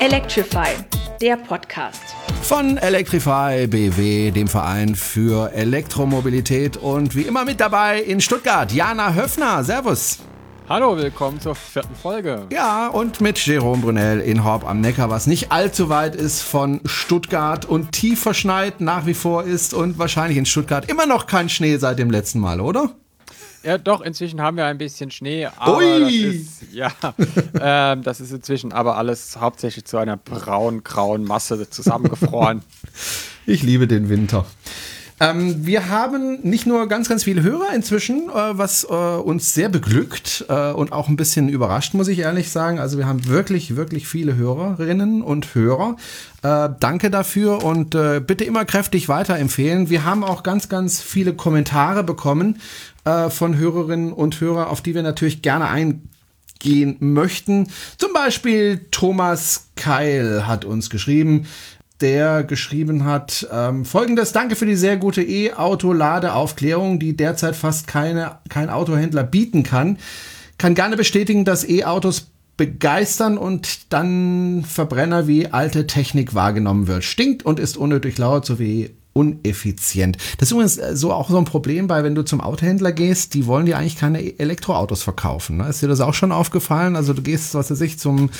Electrify, der Podcast. Von Electrify BW, dem Verein für Elektromobilität und wie immer mit dabei in Stuttgart, Jana Höfner. Servus. Hallo, willkommen zur vierten Folge. Ja, und mit Jerome Brunel in Horb am Neckar, was nicht allzu weit ist von Stuttgart und tief verschneit nach wie vor ist und wahrscheinlich in Stuttgart immer noch kein Schnee seit dem letzten Mal, oder? Ja, doch, inzwischen haben wir ein bisschen Schnee, aber Ui. das ist, ja, ähm, das ist inzwischen aber alles hauptsächlich zu einer braun-grauen Masse zusammengefroren. ich liebe den Winter. Ähm, wir haben nicht nur ganz, ganz viele Hörer inzwischen, äh, was äh, uns sehr beglückt äh, und auch ein bisschen überrascht, muss ich ehrlich sagen. Also wir haben wirklich, wirklich viele Hörerinnen und Hörer. Äh, danke dafür und äh, bitte immer kräftig weiterempfehlen. Wir haben auch ganz, ganz viele Kommentare bekommen äh, von Hörerinnen und Hörern, auf die wir natürlich gerne eingehen möchten. Zum Beispiel Thomas Keil hat uns geschrieben, der geschrieben hat, ähm, folgendes, danke für die sehr gute E-Auto-Ladeaufklärung, die derzeit fast keine, kein Autohändler bieten kann. Kann gerne bestätigen, dass E-Autos begeistern und dann Verbrenner wie alte Technik wahrgenommen wird. Stinkt und ist unnötig laut sowie uneffizient. Das ist übrigens äh, so auch so ein Problem bei, wenn du zum Autohändler gehst, die wollen dir eigentlich keine Elektroautos verkaufen. Ne? Ist dir das auch schon aufgefallen? Also du gehst, was weiß ich, zum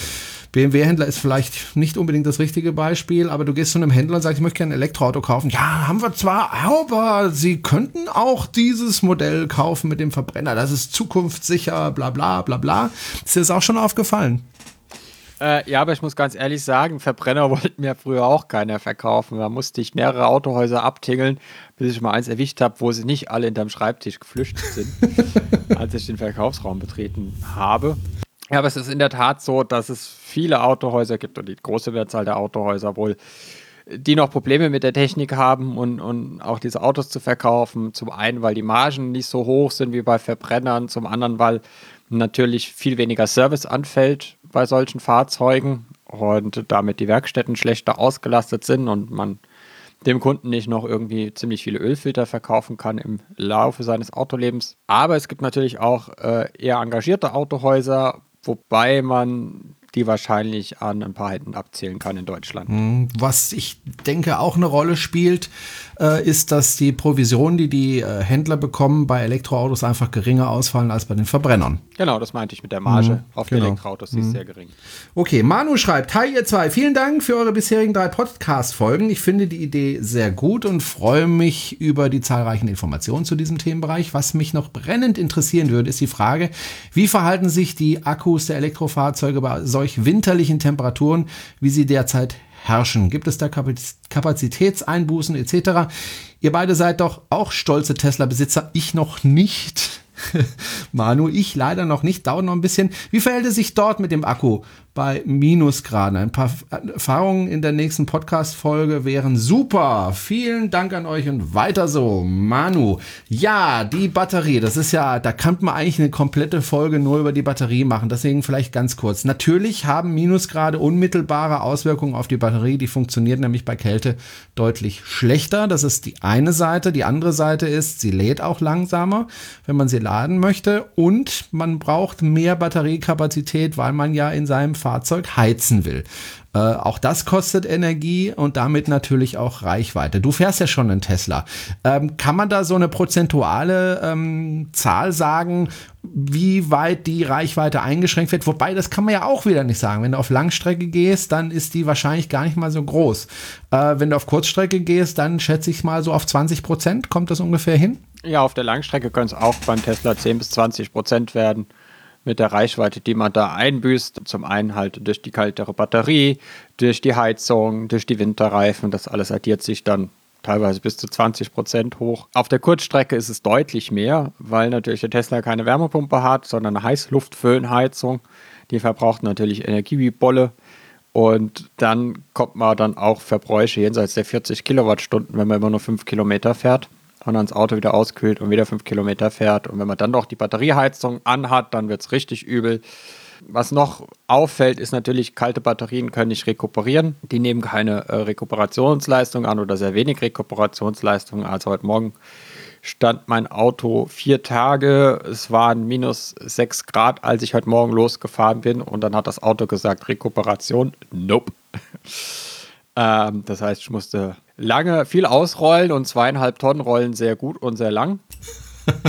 BMW-Händler ist vielleicht nicht unbedingt das richtige Beispiel, aber du gehst zu einem Händler und sagst, ich möchte gerne ein Elektroauto kaufen. Ja, haben wir zwar, aber Sie könnten auch dieses Modell kaufen mit dem Verbrenner. Das ist zukunftssicher, bla bla bla bla. Ist dir das auch schon aufgefallen? Äh, ja, aber ich muss ganz ehrlich sagen, Verbrenner wollten mir früher auch keiner verkaufen. Da musste ich mehrere Autohäuser abtingeln, bis ich mal eins erwischt habe, wo sie nicht alle hinterm Schreibtisch geflüchtet sind, als ich den Verkaufsraum betreten habe. Ja, aber es ist in der Tat so, dass es viele Autohäuser gibt und die große Mehrzahl der Autohäuser wohl, die noch Probleme mit der Technik haben und, und auch diese Autos zu verkaufen. Zum einen, weil die Margen nicht so hoch sind wie bei Verbrennern, zum anderen, weil natürlich viel weniger Service anfällt bei solchen Fahrzeugen und damit die Werkstätten schlechter ausgelastet sind und man dem Kunden nicht noch irgendwie ziemlich viele Ölfilter verkaufen kann im Laufe seines Autolebens. Aber es gibt natürlich auch äh, eher engagierte Autohäuser, wobei man die wahrscheinlich an ein paar Händen abzählen kann in Deutschland. Hm, was ich denke auch eine Rolle spielt, äh, ist, dass die Provisionen, die die äh, Händler bekommen, bei Elektroautos einfach geringer ausfallen als bei den Verbrennern. Genau, das meinte ich mit der Marge mhm, auf genau. Elektroautos, die mhm. ist sehr gering. Okay, Manu schreibt, Hi ihr zwei, vielen Dank für eure bisherigen drei Podcast-Folgen. Ich finde die Idee sehr gut und freue mich über die zahlreichen Informationen zu diesem Themenbereich. Was mich noch brennend interessieren würde, ist die Frage, wie verhalten sich die Akkus der Elektrofahrzeuge bei solch winterlichen Temperaturen, wie sie derzeit herrschen? Gibt es da Kapazitätseinbußen etc.? Ihr beide seid doch auch stolze Tesla-Besitzer, ich noch nicht. Manu, ich leider noch nicht, dauert noch ein bisschen. Wie verhält es sich dort mit dem Akku bei Minusgraden? Ein paar Erfahrungen in der nächsten Podcast-Folge wären super. Vielen Dank an euch und weiter so. Manu, ja, die Batterie, das ist ja, da kann man eigentlich eine komplette Folge nur über die Batterie machen. Deswegen vielleicht ganz kurz. Natürlich haben Minusgrade unmittelbare Auswirkungen auf die Batterie. Die funktioniert nämlich bei Kälte deutlich schlechter. Das ist die eine Seite. Die andere Seite ist, sie lädt auch langsamer, wenn man sie laden möchte und man braucht mehr Batteriekapazität, weil man ja in seinem Fahrzeug heizen will. Äh, auch das kostet Energie und damit natürlich auch Reichweite. Du fährst ja schon einen Tesla. Ähm, kann man da so eine prozentuale ähm, Zahl sagen, wie weit die Reichweite eingeschränkt wird? Wobei, das kann man ja auch wieder nicht sagen. Wenn du auf Langstrecke gehst, dann ist die wahrscheinlich gar nicht mal so groß. Äh, wenn du auf Kurzstrecke gehst, dann schätze ich mal so auf 20 Prozent. Kommt das ungefähr hin? Ja, auf der Langstrecke können es auch beim Tesla 10 bis 20 Prozent werden mit der Reichweite, die man da einbüßt. Zum einen halt durch die kaltere Batterie, durch die Heizung, durch die Winterreifen. Das alles addiert sich dann teilweise bis zu 20 Prozent hoch. Auf der Kurzstrecke ist es deutlich mehr, weil natürlich der Tesla keine Wärmepumpe hat, sondern eine Heißluftföhnheizung. Die verbraucht natürlich Energie wie Bolle. Und dann kommt man dann auch Verbräuche jenseits der 40 Kilowattstunden, wenn man immer nur 5 Kilometer fährt und dann das Auto wieder auskühlt und wieder fünf Kilometer fährt. Und wenn man dann noch die Batterieheizung anhat, dann wird es richtig übel. Was noch auffällt, ist natürlich, kalte Batterien können nicht rekuperieren. Die nehmen keine äh, Rekuperationsleistung an oder sehr wenig Rekuperationsleistung. Also heute Morgen stand mein Auto vier Tage. Es waren minus sechs Grad, als ich heute Morgen losgefahren bin. Und dann hat das Auto gesagt, Rekuperation. Nope. ähm, das heißt, ich musste lange viel ausrollen und zweieinhalb Tonnen rollen sehr gut und sehr lang.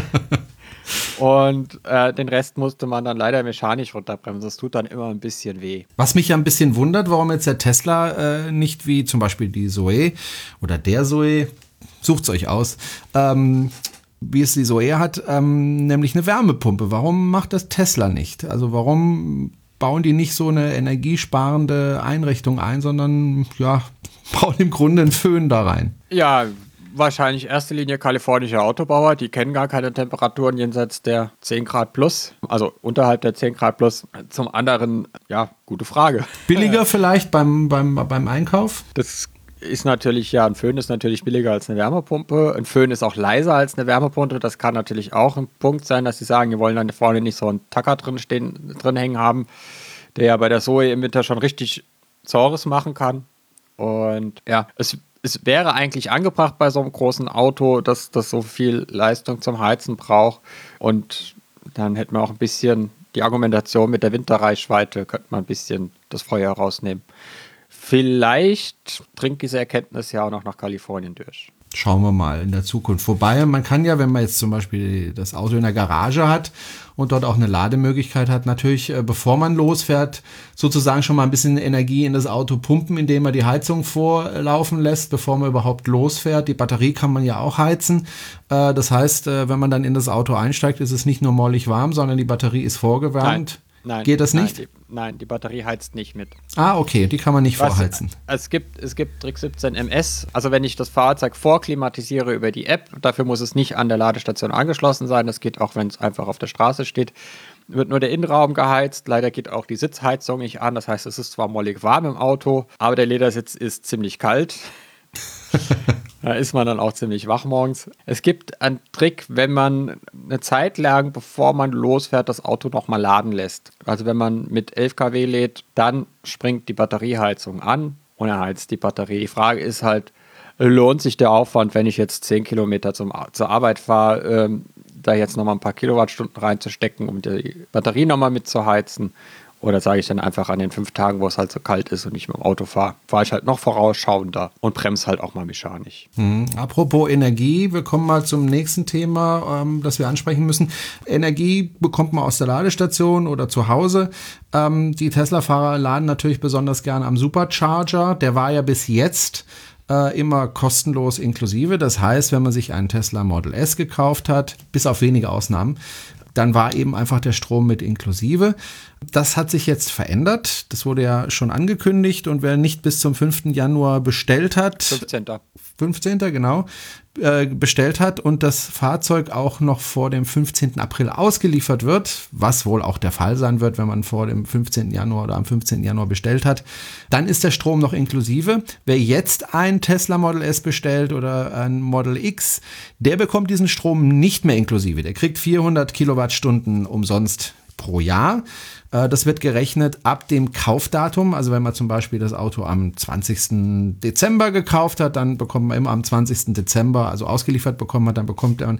Und äh, den Rest musste man dann leider mechanisch runterbremsen. Das tut dann immer ein bisschen weh. Was mich ja ein bisschen wundert, warum jetzt der Tesla äh, nicht wie zum Beispiel die Zoe oder der Zoe, sucht es euch aus, ähm, wie es die Zoe hat, ähm, nämlich eine Wärmepumpe. Warum macht das Tesla nicht? Also warum bauen die nicht so eine energiesparende Einrichtung ein, sondern ja, bauen im Grunde einen Föhn da rein? Ja, wahrscheinlich erste Linie kalifornische Autobauer, die kennen gar keine Temperaturen jenseits der 10 Grad plus, also unterhalb der 10 Grad plus. Zum anderen, ja, gute Frage. Billiger vielleicht beim, beim, beim Einkauf? Das ist natürlich, ja, ein Föhn ist natürlich billiger als eine Wärmepumpe. Ein Föhn ist auch leiser als eine Wärmepumpe. Das kann natürlich auch ein Punkt sein, dass sie sagen, die wollen dann vorne nicht so einen Tacker drin stehen, drin hängen haben, der ja bei der Zoe im Winter schon richtig Zores machen kann. Und ja, es es wäre eigentlich angebracht bei so einem großen Auto, dass das so viel Leistung zum Heizen braucht. Und dann hätten wir auch ein bisschen die Argumentation mit der Winterreichweite, könnte man ein bisschen das Feuer rausnehmen. Vielleicht dringt diese Erkenntnis ja auch noch nach Kalifornien durch. Schauen wir mal in der Zukunft. Wobei man kann ja, wenn man jetzt zum Beispiel das Auto in der Garage hat und dort auch eine Lademöglichkeit hat, natürlich, äh, bevor man losfährt, sozusagen schon mal ein bisschen Energie in das Auto pumpen, indem man die Heizung vorlaufen lässt, bevor man überhaupt losfährt. Die Batterie kann man ja auch heizen. Äh, das heißt, äh, wenn man dann in das Auto einsteigt, ist es nicht nur mollig warm, sondern die Batterie ist vorgewärmt. Nein. Nein, Geht das nicht? Nein die, nein, die Batterie heizt nicht mit. Ah, okay, die kann man nicht Was, vorheizen. Es gibt, es gibt Trick 17 MS. Also wenn ich das Fahrzeug vorklimatisiere über die App, dafür muss es nicht an der Ladestation angeschlossen sein. Das geht auch, wenn es einfach auf der Straße steht. Wird nur der Innenraum geheizt. Leider geht auch die Sitzheizung nicht an. Das heißt, es ist zwar mollig warm im Auto, aber der Ledersitz ist ziemlich kalt. Da ist man dann auch ziemlich wach morgens. Es gibt einen Trick, wenn man eine Zeit lang, bevor man losfährt, das Auto nochmal laden lässt. Also wenn man mit 11 kW lädt, dann springt die Batterieheizung an und er heizt die Batterie. Die Frage ist halt, lohnt sich der Aufwand, wenn ich jetzt 10 Kilometer zum, zur Arbeit fahre, ähm, da jetzt nochmal ein paar Kilowattstunden reinzustecken, um die Batterie nochmal mitzuheizen? Oder sage ich dann einfach an den fünf Tagen, wo es halt so kalt ist und ich mit dem Auto fahre, fahre ich halt noch vorausschauender und bremse halt auch mal mechanisch. Mhm. Apropos Energie, wir kommen mal zum nächsten Thema, ähm, das wir ansprechen müssen. Energie bekommt man aus der Ladestation oder zu Hause. Ähm, die Tesla-Fahrer laden natürlich besonders gerne am Supercharger. Der war ja bis jetzt äh, immer kostenlos inklusive. Das heißt, wenn man sich einen Tesla Model S gekauft hat, bis auf wenige Ausnahmen, dann war eben einfach der Strom mit inklusive. Das hat sich jetzt verändert. Das wurde ja schon angekündigt und wer nicht bis zum 5. Januar bestellt hat. 15. 15. genau. Äh, bestellt hat und das Fahrzeug auch noch vor dem 15. April ausgeliefert wird, was wohl auch der Fall sein wird, wenn man vor dem 15. Januar oder am 15. Januar bestellt hat, dann ist der Strom noch inklusive. Wer jetzt ein Tesla Model S bestellt oder ein Model X, der bekommt diesen Strom nicht mehr inklusive. Der kriegt 400 Kilowattstunden umsonst pro Jahr. Äh, das wird gerechnet ab dem Kaufdatum. Also wenn man zum Beispiel das Auto am 20. Dezember gekauft hat, dann bekommt man immer am 20. Dezember, also ausgeliefert bekommen hat, dann bekommt er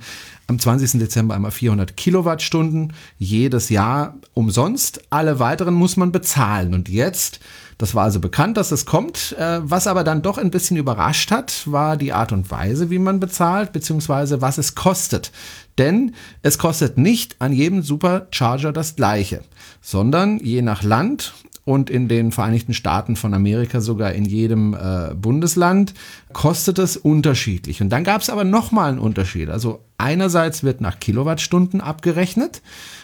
am 20. Dezember einmal 400 Kilowattstunden jedes Jahr umsonst. Alle weiteren muss man bezahlen. Und jetzt das war also bekannt, dass es kommt. Äh, was aber dann doch ein bisschen überrascht hat, war die Art und Weise, wie man bezahlt, beziehungsweise was es kostet. Denn es kostet nicht an jedem Supercharger das gleiche, sondern je nach Land und in den Vereinigten Staaten von Amerika sogar in jedem äh, Bundesland kostet es unterschiedlich. Und dann gab es aber nochmal einen Unterschied. Also einerseits wird nach Kilowattstunden abgerechnet.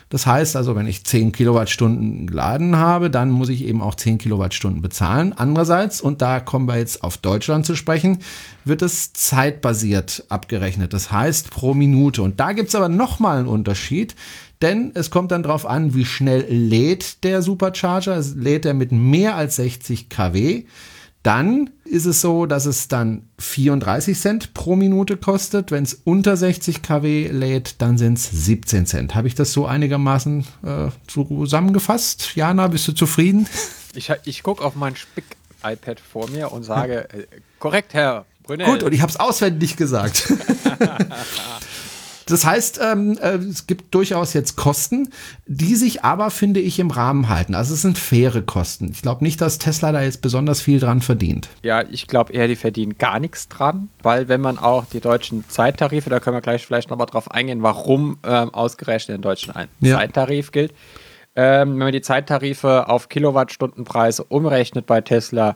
Das heißt also, wenn ich 10 Kilowattstunden geladen habe, dann muss ich eben auch 10 Kilowattstunden bezahlen. Andererseits, und da kommen wir jetzt auf Deutschland zu sprechen, wird es zeitbasiert abgerechnet. Das heißt pro Minute. Und da gibt es aber nochmal einen Unterschied. Denn es kommt dann darauf an, wie schnell lädt der Supercharger. Lädt er mit mehr als 60 kW, dann ist es so, dass es dann 34 Cent pro Minute kostet. Wenn es unter 60 kW lädt, dann sind es 17 Cent. Habe ich das so einigermaßen äh, zusammengefasst? Jana, bist du zufrieden? Ich, ich gucke auf mein Spick-iPad vor mir und sage, äh, korrekt, Herr Brunel. Gut, und ich habe es auswendig gesagt. Das heißt, ähm, äh, es gibt durchaus jetzt Kosten, die sich aber, finde ich, im Rahmen halten. Also es sind faire Kosten. Ich glaube nicht, dass Tesla da jetzt besonders viel dran verdient. Ja, ich glaube eher, die verdienen gar nichts dran, weil wenn man auch die deutschen Zeittarife, da können wir gleich vielleicht nochmal drauf eingehen, warum ähm, ausgerechnet in Deutschland ein ja. Zeittarif gilt. Ähm, wenn man die Zeittarife auf Kilowattstundenpreise umrechnet bei Tesla,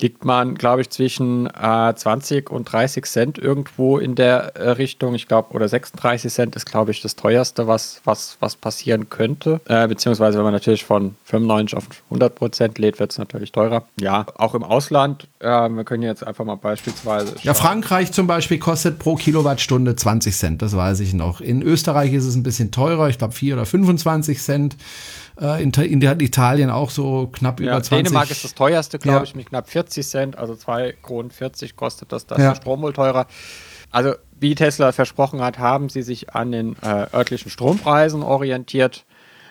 liegt man, glaube ich, zwischen äh, 20 und 30 Cent irgendwo in der äh, Richtung. Ich glaube, oder 36 Cent ist, glaube ich, das teuerste, was, was, was passieren könnte. Äh, beziehungsweise, wenn man natürlich von 95 auf 100 Prozent lädt, wird es natürlich teurer. Ja, auch im Ausland. Äh, wir können jetzt einfach mal beispielsweise. Schauen. Ja, Frankreich zum Beispiel kostet pro Kilowattstunde 20 Cent, das weiß ich noch. In Österreich ist es ein bisschen teurer, ich glaube 4 oder 25 Cent. Äh, in, in Italien auch so knapp ja, über 20. Dänemark ist das teuerste, glaube ja. ich, mit knapp 40 Cent, also 2 Kronen 40 kostet das. Das ja. ist Strom wohl teurer. Also, wie Tesla versprochen hat, haben sie sich an den äh, örtlichen Strompreisen orientiert.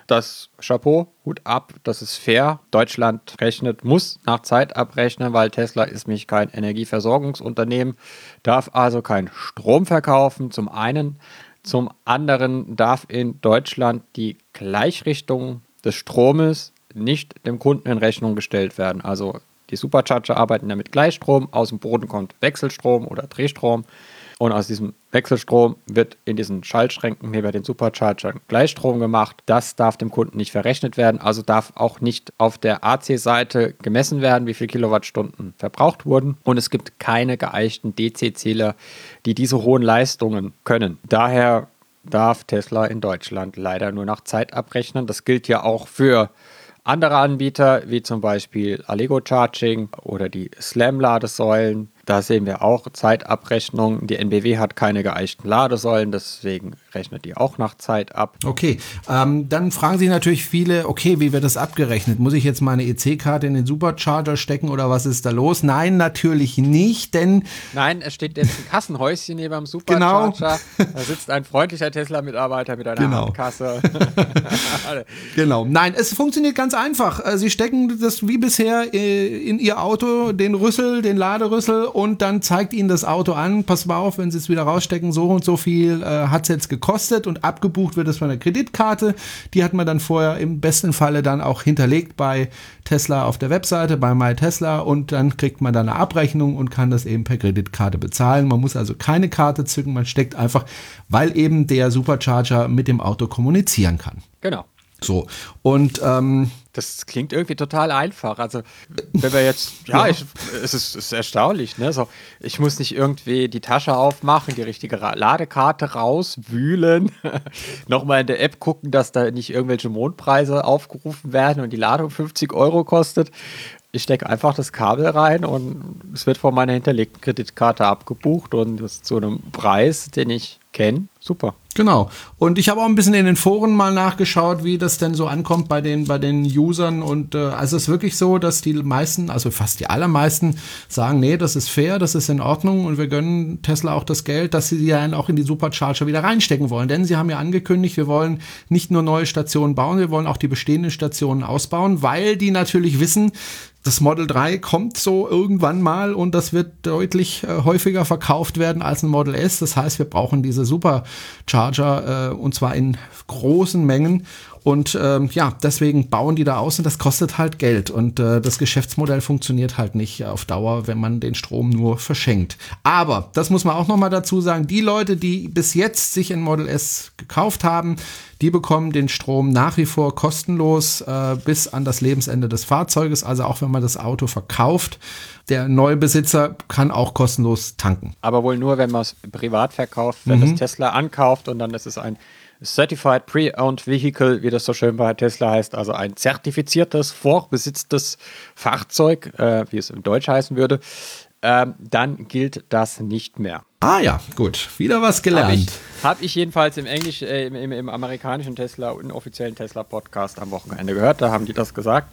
Das Chapeau, Hut ab, das ist fair. Deutschland rechnet, muss nach Zeit abrechnen, weil Tesla ist nämlich kein Energieversorgungsunternehmen, darf also keinen Strom verkaufen. Zum einen. Zum anderen darf in Deutschland die Gleichrichtung des Stromes nicht dem Kunden in Rechnung gestellt werden. Also die Supercharger arbeiten ja mit Gleichstrom, aus dem Boden kommt Wechselstrom oder Drehstrom und aus diesem Wechselstrom wird in diesen Schaltschränken bei den Superchargern Gleichstrom gemacht. Das darf dem Kunden nicht verrechnet werden, also darf auch nicht auf der AC-Seite gemessen werden, wie viele Kilowattstunden verbraucht wurden. Und es gibt keine geeichten DC-Zähler, die diese hohen Leistungen können. Daher darf Tesla in Deutschland leider nur nach Zeit abrechnen. Das gilt ja auch für andere Anbieter, wie zum Beispiel Allego Charging oder die Slam-Ladesäulen da sehen wir auch Zeitabrechnung. Die NBW hat keine geeichten Ladesäulen, deswegen rechnet die auch nach Zeit ab. Okay, ähm, dann fragen sich natürlich viele, okay, wie wird das abgerechnet? Muss ich jetzt meine EC-Karte in den Supercharger stecken oder was ist da los? Nein, natürlich nicht, denn... Nein, es steht jetzt ein Kassenhäuschen neben dem Supercharger. Genau. Da sitzt ein freundlicher Tesla-Mitarbeiter mit einer genau. Handkasse. genau. Nein, es funktioniert ganz einfach. Äh, Sie stecken das wie bisher äh, in Ihr Auto, den Rüssel, den Laderüssel und dann zeigt Ihnen das Auto an, pass mal auf, wenn Sie es wieder rausstecken, so und so viel äh, hat es jetzt gekostet und abgebucht wird es von der Kreditkarte. Die hat man dann vorher im besten Falle dann auch hinterlegt bei Tesla auf der Webseite, bei MyTesla und dann kriegt man dann eine Abrechnung und kann das eben per Kreditkarte bezahlen. Man muss also keine Karte zücken, man steckt einfach, weil eben der Supercharger mit dem Auto kommunizieren kann. Genau. So. Und ähm, das klingt irgendwie total einfach. Also, wenn wir jetzt, ja, ich, es, ist, ist erstaunlich, ne? So, ich muss nicht irgendwie die Tasche aufmachen, die richtige Ladekarte rauswühlen, nochmal in der App gucken, dass da nicht irgendwelche Mondpreise aufgerufen werden und die Ladung 50 Euro kostet. Ich stecke einfach das Kabel rein und es wird von meiner hinterlegten Kreditkarte abgebucht und das zu einem Preis, den ich kenne. Super. Genau. Und ich habe auch ein bisschen in den Foren mal nachgeschaut, wie das denn so ankommt bei den, bei den Usern. Und äh, also es ist wirklich so, dass die meisten, also fast die allermeisten, sagen, nee, das ist fair, das ist in Ordnung und wir gönnen Tesla auch das Geld, dass sie ja dann auch in die Supercharger wieder reinstecken wollen. Denn sie haben ja angekündigt, wir wollen nicht nur neue Stationen bauen, wir wollen auch die bestehenden Stationen ausbauen, weil die natürlich wissen, das Model 3 kommt so irgendwann mal und das wird deutlich äh, häufiger verkauft werden als ein Model S. Das heißt, wir brauchen diese Supercharger äh, und zwar in großen Mengen und ähm, ja, deswegen bauen die da aus und das kostet halt Geld. Und äh, das Geschäftsmodell funktioniert halt nicht auf Dauer, wenn man den Strom nur verschenkt. Aber, das muss man auch nochmal dazu sagen, die Leute, die bis jetzt sich ein Model S gekauft haben, die bekommen den Strom nach wie vor kostenlos äh, bis an das Lebensende des Fahrzeuges. Also auch wenn man das Auto verkauft, der Neubesitzer kann auch kostenlos tanken. Aber wohl nur, wenn man es privat verkauft, wenn mhm. das Tesla ankauft und dann ist es ein Certified Pre-Owned Vehicle, wie das so schön bei Tesla heißt, also ein zertifiziertes, vorbesitztes Fahrzeug, äh, wie es im Deutsch heißen würde, ähm, dann gilt das nicht mehr. Ah ja, gut, wieder was gelernt. Habe ich, hab ich, jedenfalls im Englisch, äh, im, im, im, amerikanischen Tesla, und offiziellen Tesla Podcast am Wochenende gehört, da haben die das gesagt.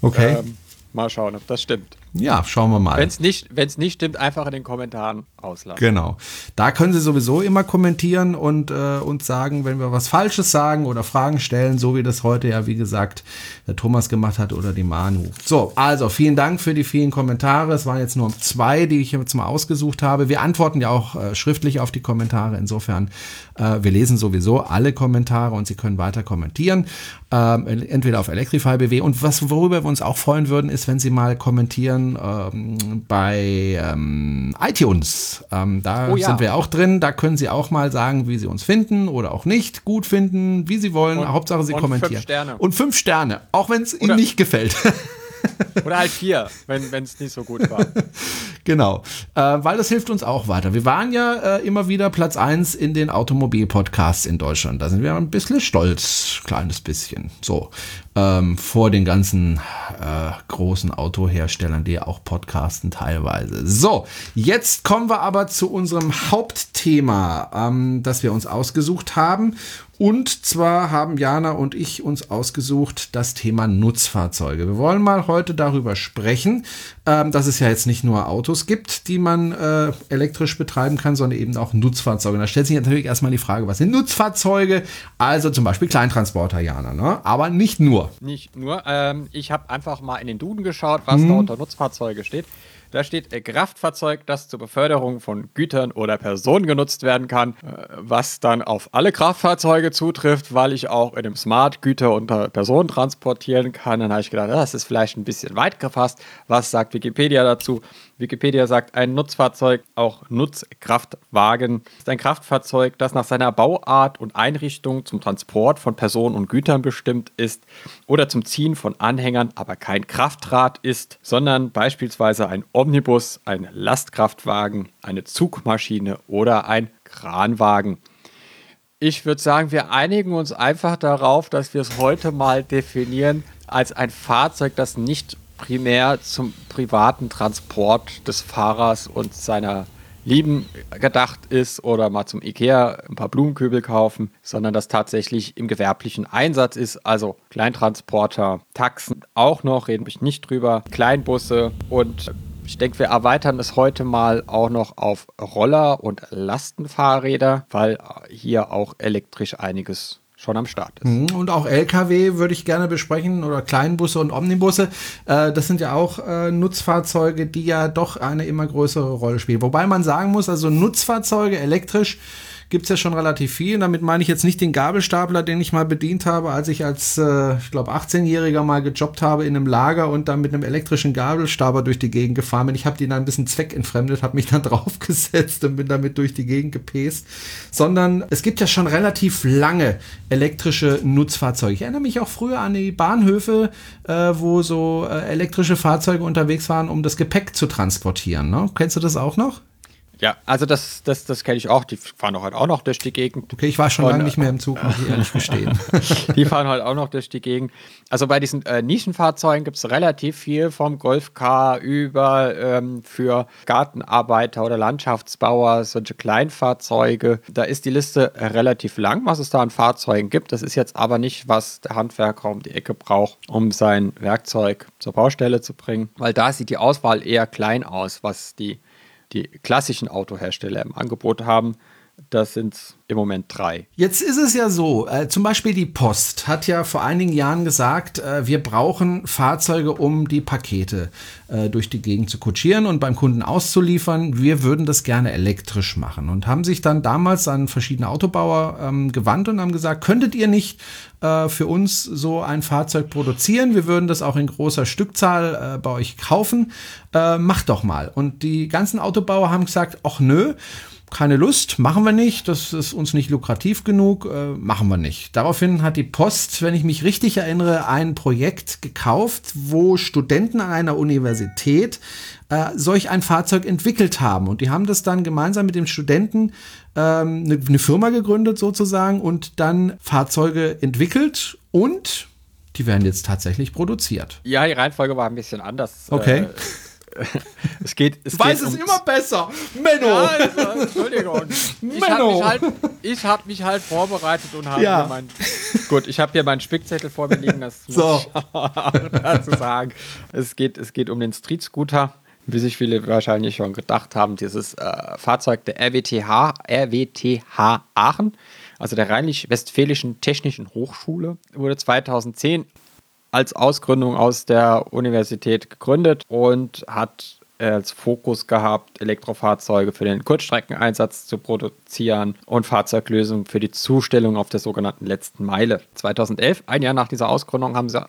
Okay. Ähm, mal schauen, ob das stimmt. Ja, schauen wir mal. Wenn es nicht, nicht stimmt, einfach in den Kommentaren auslassen. Genau. Da können Sie sowieso immer kommentieren und äh, uns sagen, wenn wir was Falsches sagen oder Fragen stellen, so wie das heute ja, wie gesagt, der Thomas gemacht hat oder die Manu. So, also vielen Dank für die vielen Kommentare. Es waren jetzt nur zwei, die ich jetzt mal ausgesucht habe. Wir antworten ja auch äh, schriftlich auf die Kommentare. Insofern, äh, wir lesen sowieso alle Kommentare und Sie können weiter kommentieren. Ähm, entweder auf Electrify BW und was, worüber wir uns auch freuen würden, ist, wenn Sie mal kommentieren, ähm, bei ähm, iTunes. Ähm, da oh, ja. sind wir auch drin. Da können Sie auch mal sagen, wie Sie uns finden oder auch nicht gut finden, wie Sie wollen. Und, Hauptsache Sie und kommentieren. Fünf Sterne. Und fünf Sterne, auch wenn es Ihnen nicht gefällt. Oder halt vier, wenn es nicht so gut war. genau, äh, weil das hilft uns auch weiter. Wir waren ja äh, immer wieder Platz 1 in den Automobil-Podcasts in Deutschland. Da sind wir ein bisschen stolz, kleines bisschen. So, ähm, vor den ganzen äh, großen Autoherstellern, die auch podcasten teilweise. So, jetzt kommen wir aber zu unserem Hauptthema, ähm, das wir uns ausgesucht haben. Und zwar haben Jana und ich uns ausgesucht das Thema Nutzfahrzeuge. Wir wollen mal heute darüber sprechen, ähm, dass es ja jetzt nicht nur Autos gibt, die man äh, elektrisch betreiben kann, sondern eben auch Nutzfahrzeuge. da stellt sich natürlich erstmal die Frage, was sind Nutzfahrzeuge? Also zum Beispiel Kleintransporter, Jana, ne? aber nicht nur. Nicht nur. Ähm, ich habe einfach mal in den Duden geschaut, was hm. da unter Nutzfahrzeuge steht. Da steht äh, Kraftfahrzeug, das zur Beförderung von Gütern oder Personen genutzt werden kann, äh, was dann auf alle Kraftfahrzeuge zutrifft, weil ich auch in dem Smart Güter und Personen transportieren kann. Dann habe ich gedacht, das ist vielleicht ein bisschen weit gefasst. Was sagt Wikipedia dazu? Wikipedia sagt, ein Nutzfahrzeug, auch Nutzkraftwagen, ist ein Kraftfahrzeug, das nach seiner Bauart und Einrichtung zum Transport von Personen und Gütern bestimmt ist oder zum Ziehen von Anhängern, aber kein Kraftrad ist, sondern beispielsweise ein Omnibus, ein Lastkraftwagen, eine Zugmaschine oder ein Kranwagen. Ich würde sagen, wir einigen uns einfach darauf, dass wir es heute mal definieren als ein Fahrzeug, das nicht primär zum privaten Transport des Fahrers und seiner Lieben gedacht ist oder mal zum Ikea ein paar Blumenkübel kaufen, sondern das tatsächlich im gewerblichen Einsatz ist, also Kleintransporter, Taxen auch noch, reden wir nicht drüber, Kleinbusse und ich denke, wir erweitern es heute mal auch noch auf Roller und Lastenfahrräder, weil hier auch elektrisch einiges schon am Start ist. Mhm, und auch Lkw würde ich gerne besprechen oder Kleinbusse und Omnibusse. Äh, das sind ja auch äh, Nutzfahrzeuge, die ja doch eine immer größere Rolle spielen. Wobei man sagen muss, also Nutzfahrzeuge elektrisch gibt es ja schon relativ viel. Damit meine ich jetzt nicht den Gabelstapler, den ich mal bedient habe, als ich als, äh, ich glaube, 18-Jähriger mal gejobbt habe in einem Lager und dann mit einem elektrischen Gabelstapler durch die Gegend gefahren bin. Ich habe den dann ein bisschen zweckentfremdet, habe mich dann draufgesetzt und bin damit durch die Gegend gepäst. Sondern es gibt ja schon relativ lange elektrische Nutzfahrzeuge. Ich erinnere mich auch früher an die Bahnhöfe, äh, wo so äh, elektrische Fahrzeuge unterwegs waren, um das Gepäck zu transportieren. Ne? Kennst du das auch noch? Ja, also das, das, das kenne ich auch. Die fahren doch halt auch noch durch die Gegend. Okay, ich war schon lange nicht mehr im Zug, muss ich ehrlich gestehen. die fahren halt auch noch durch die Gegend. Also bei diesen äh, Nischenfahrzeugen gibt es relativ viel vom Golfcar über ähm, für Gartenarbeiter oder Landschaftsbauer, solche Kleinfahrzeuge. Da ist die Liste relativ lang, was es da an Fahrzeugen gibt. Das ist jetzt aber nicht, was der Handwerker um die Ecke braucht, um sein Werkzeug zur Baustelle zu bringen, weil da sieht die Auswahl eher klein aus, was die die klassischen Autohersteller im Angebot haben. Das sind im Moment drei. Jetzt ist es ja so, äh, zum Beispiel die Post hat ja vor einigen Jahren gesagt, äh, wir brauchen Fahrzeuge, um die Pakete äh, durch die Gegend zu kutschieren und beim Kunden auszuliefern. Wir würden das gerne elektrisch machen und haben sich dann damals an verschiedene Autobauer ähm, gewandt und haben gesagt, könntet ihr nicht äh, für uns so ein Fahrzeug produzieren? Wir würden das auch in großer Stückzahl äh, bei euch kaufen. Äh, macht doch mal. Und die ganzen Autobauer haben gesagt, ach nö, keine Lust, machen wir nicht, das ist uns nicht lukrativ genug, äh, machen wir nicht. Daraufhin hat die Post, wenn ich mich richtig erinnere, ein Projekt gekauft, wo Studenten an einer Universität äh, solch ein Fahrzeug entwickelt haben. Und die haben das dann gemeinsam mit dem Studenten ähm, eine, eine Firma gegründet sozusagen und dann Fahrzeuge entwickelt und die werden jetzt tatsächlich produziert. Ja, die Reihenfolge war ein bisschen anders. Okay. Äh, es geht. Es du weißt geht es immer besser. Menno! Ja, also, Entschuldigung. Ich habe mich, halt, hab mich halt vorbereitet und habe ja. mein. Gut, ich habe hier meinen Spickzettel vor mir liegen, das so. dazu sagen. Es geht, es geht um den Street Scooter wie sich viele wahrscheinlich schon gedacht haben, dieses äh, Fahrzeug der RWTH, RWTH Aachen, also der Rheinlich-Westfälischen Technischen Hochschule, wurde 2010 als Ausgründung aus der Universität gegründet und hat als Fokus gehabt, Elektrofahrzeuge für den Kurzstreckeneinsatz zu produzieren und Fahrzeuglösungen für die Zustellung auf der sogenannten letzten Meile. 2011, ein Jahr nach dieser Ausgründung, haben sie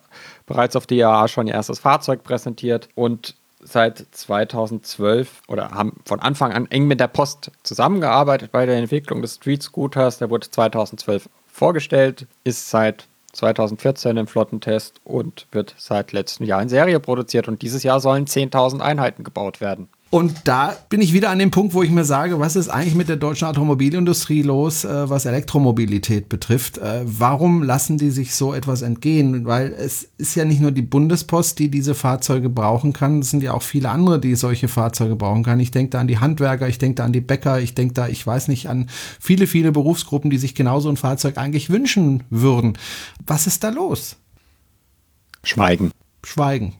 bereits auf die IAA schon ihr erstes Fahrzeug präsentiert und seit 2012 oder haben von Anfang an eng mit der Post zusammengearbeitet bei der Entwicklung des Street Scooters. Der wurde 2012 vorgestellt, ist seit 2014 im Flottentest und wird seit letztem Jahr in Serie produziert. Und dieses Jahr sollen 10.000 Einheiten gebaut werden. Und da bin ich wieder an dem Punkt, wo ich mir sage, was ist eigentlich mit der deutschen Automobilindustrie los, äh, was Elektromobilität betrifft? Äh, warum lassen die sich so etwas entgehen? Weil es ist ja nicht nur die Bundespost, die diese Fahrzeuge brauchen kann, es sind ja auch viele andere, die solche Fahrzeuge brauchen kann. Ich denke da an die Handwerker, ich denke da an die Bäcker, ich denke da, ich weiß nicht, an viele, viele Berufsgruppen, die sich genauso ein Fahrzeug eigentlich wünschen würden. Was ist da los? Schweigen. Schweigen.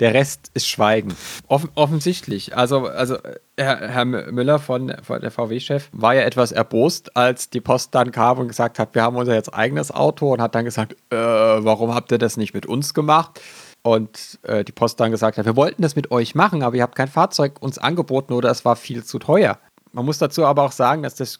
Der Rest ist Schweigen. Offen, offensichtlich. Also, also Herr, Herr Müller von, von der VW-Chef war ja etwas erbost, als die Post dann kam und gesagt hat, wir haben unser jetzt eigenes Auto und hat dann gesagt, äh, warum habt ihr das nicht mit uns gemacht? Und äh, die Post dann gesagt hat, wir wollten das mit euch machen, aber ihr habt kein Fahrzeug uns angeboten oder es war viel zu teuer. Man muss dazu aber auch sagen, dass, das,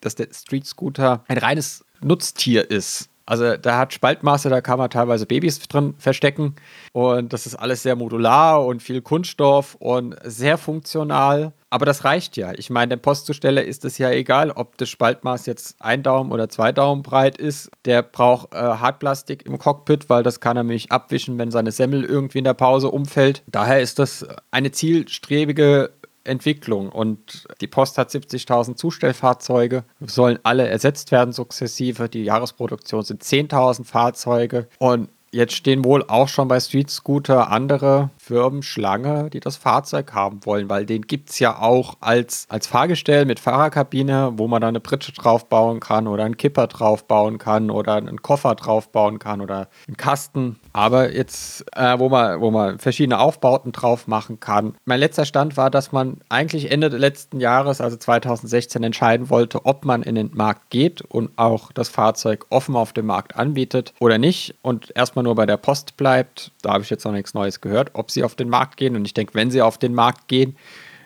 dass der Street Scooter ein reines Nutztier ist. Also da hat Spaltmaße, da kann man teilweise Babys drin verstecken. Und das ist alles sehr modular und viel Kunststoff und sehr funktional. Aber das reicht ja. Ich meine, dem Postzusteller ist es ja egal, ob das Spaltmaß jetzt ein Daumen oder zwei Daumen breit ist. Der braucht äh, Hartplastik im Cockpit, weil das kann er nämlich abwischen, wenn seine Semmel irgendwie in der Pause umfällt. Daher ist das eine zielstrebige Entwicklung und die Post hat 70.000 Zustellfahrzeuge, sollen alle ersetzt werden sukzessive. Die Jahresproduktion sind 10.000 Fahrzeuge und Jetzt stehen wohl auch schon bei Street Scooter andere Firmen Schlange, die das Fahrzeug haben wollen, weil den gibt es ja auch als, als Fahrgestell mit Fahrerkabine, wo man da eine Pritsche draufbauen kann oder einen Kipper draufbauen kann oder einen Koffer draufbauen kann oder einen Kasten. Aber jetzt, äh, wo, man, wo man verschiedene Aufbauten drauf machen kann. Mein letzter Stand war, dass man eigentlich Ende letzten Jahres, also 2016, entscheiden wollte, ob man in den Markt geht und auch das Fahrzeug offen auf dem Markt anbietet oder nicht. Und erstmal nur bei der Post bleibt. Da habe ich jetzt noch nichts Neues gehört, ob sie auf den Markt gehen. Und ich denke, wenn sie auf den Markt gehen,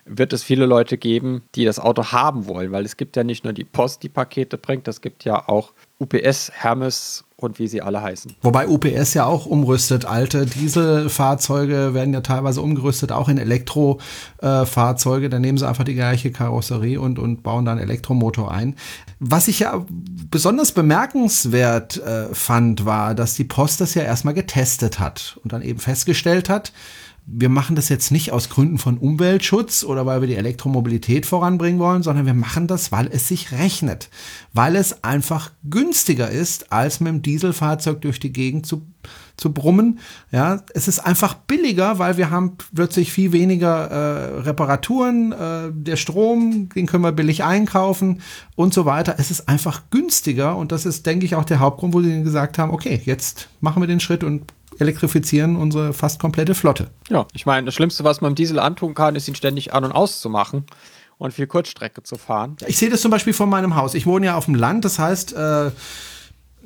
wird es viele Leute geben, die das Auto haben wollen, weil es gibt ja nicht nur die Post, die Pakete bringt, es gibt ja auch UPS, Hermes und wie sie alle heißen. Wobei UPS ja auch umrüstet. Alte Dieselfahrzeuge werden ja teilweise umgerüstet, auch in Elektrofahrzeuge. da nehmen sie einfach die gleiche Karosserie und, und bauen dann Elektromotor ein. Was ich ja besonders bemerkenswert äh, fand, war, dass die Post das ja erstmal getestet hat und dann eben festgestellt hat, wir machen das jetzt nicht aus Gründen von Umweltschutz oder weil wir die Elektromobilität voranbringen wollen, sondern wir machen das, weil es sich rechnet, weil es einfach günstiger ist, als mit dem Dieselfahrzeug durch die Gegend zu, zu brummen. Ja, es ist einfach billiger, weil wir haben plötzlich viel weniger äh, Reparaturen, äh, der Strom, den können wir billig einkaufen und so weiter. Es ist einfach günstiger und das ist, denke ich, auch der Hauptgrund, wo sie gesagt haben, okay, jetzt machen wir den Schritt und elektrifizieren unsere fast komplette Flotte. Ja, ich meine, das Schlimmste, was man im Diesel antun kann, ist ihn ständig an- und auszumachen und viel Kurzstrecke zu fahren. Ich sehe das zum Beispiel von meinem Haus. Ich wohne ja auf dem Land, das heißt, äh,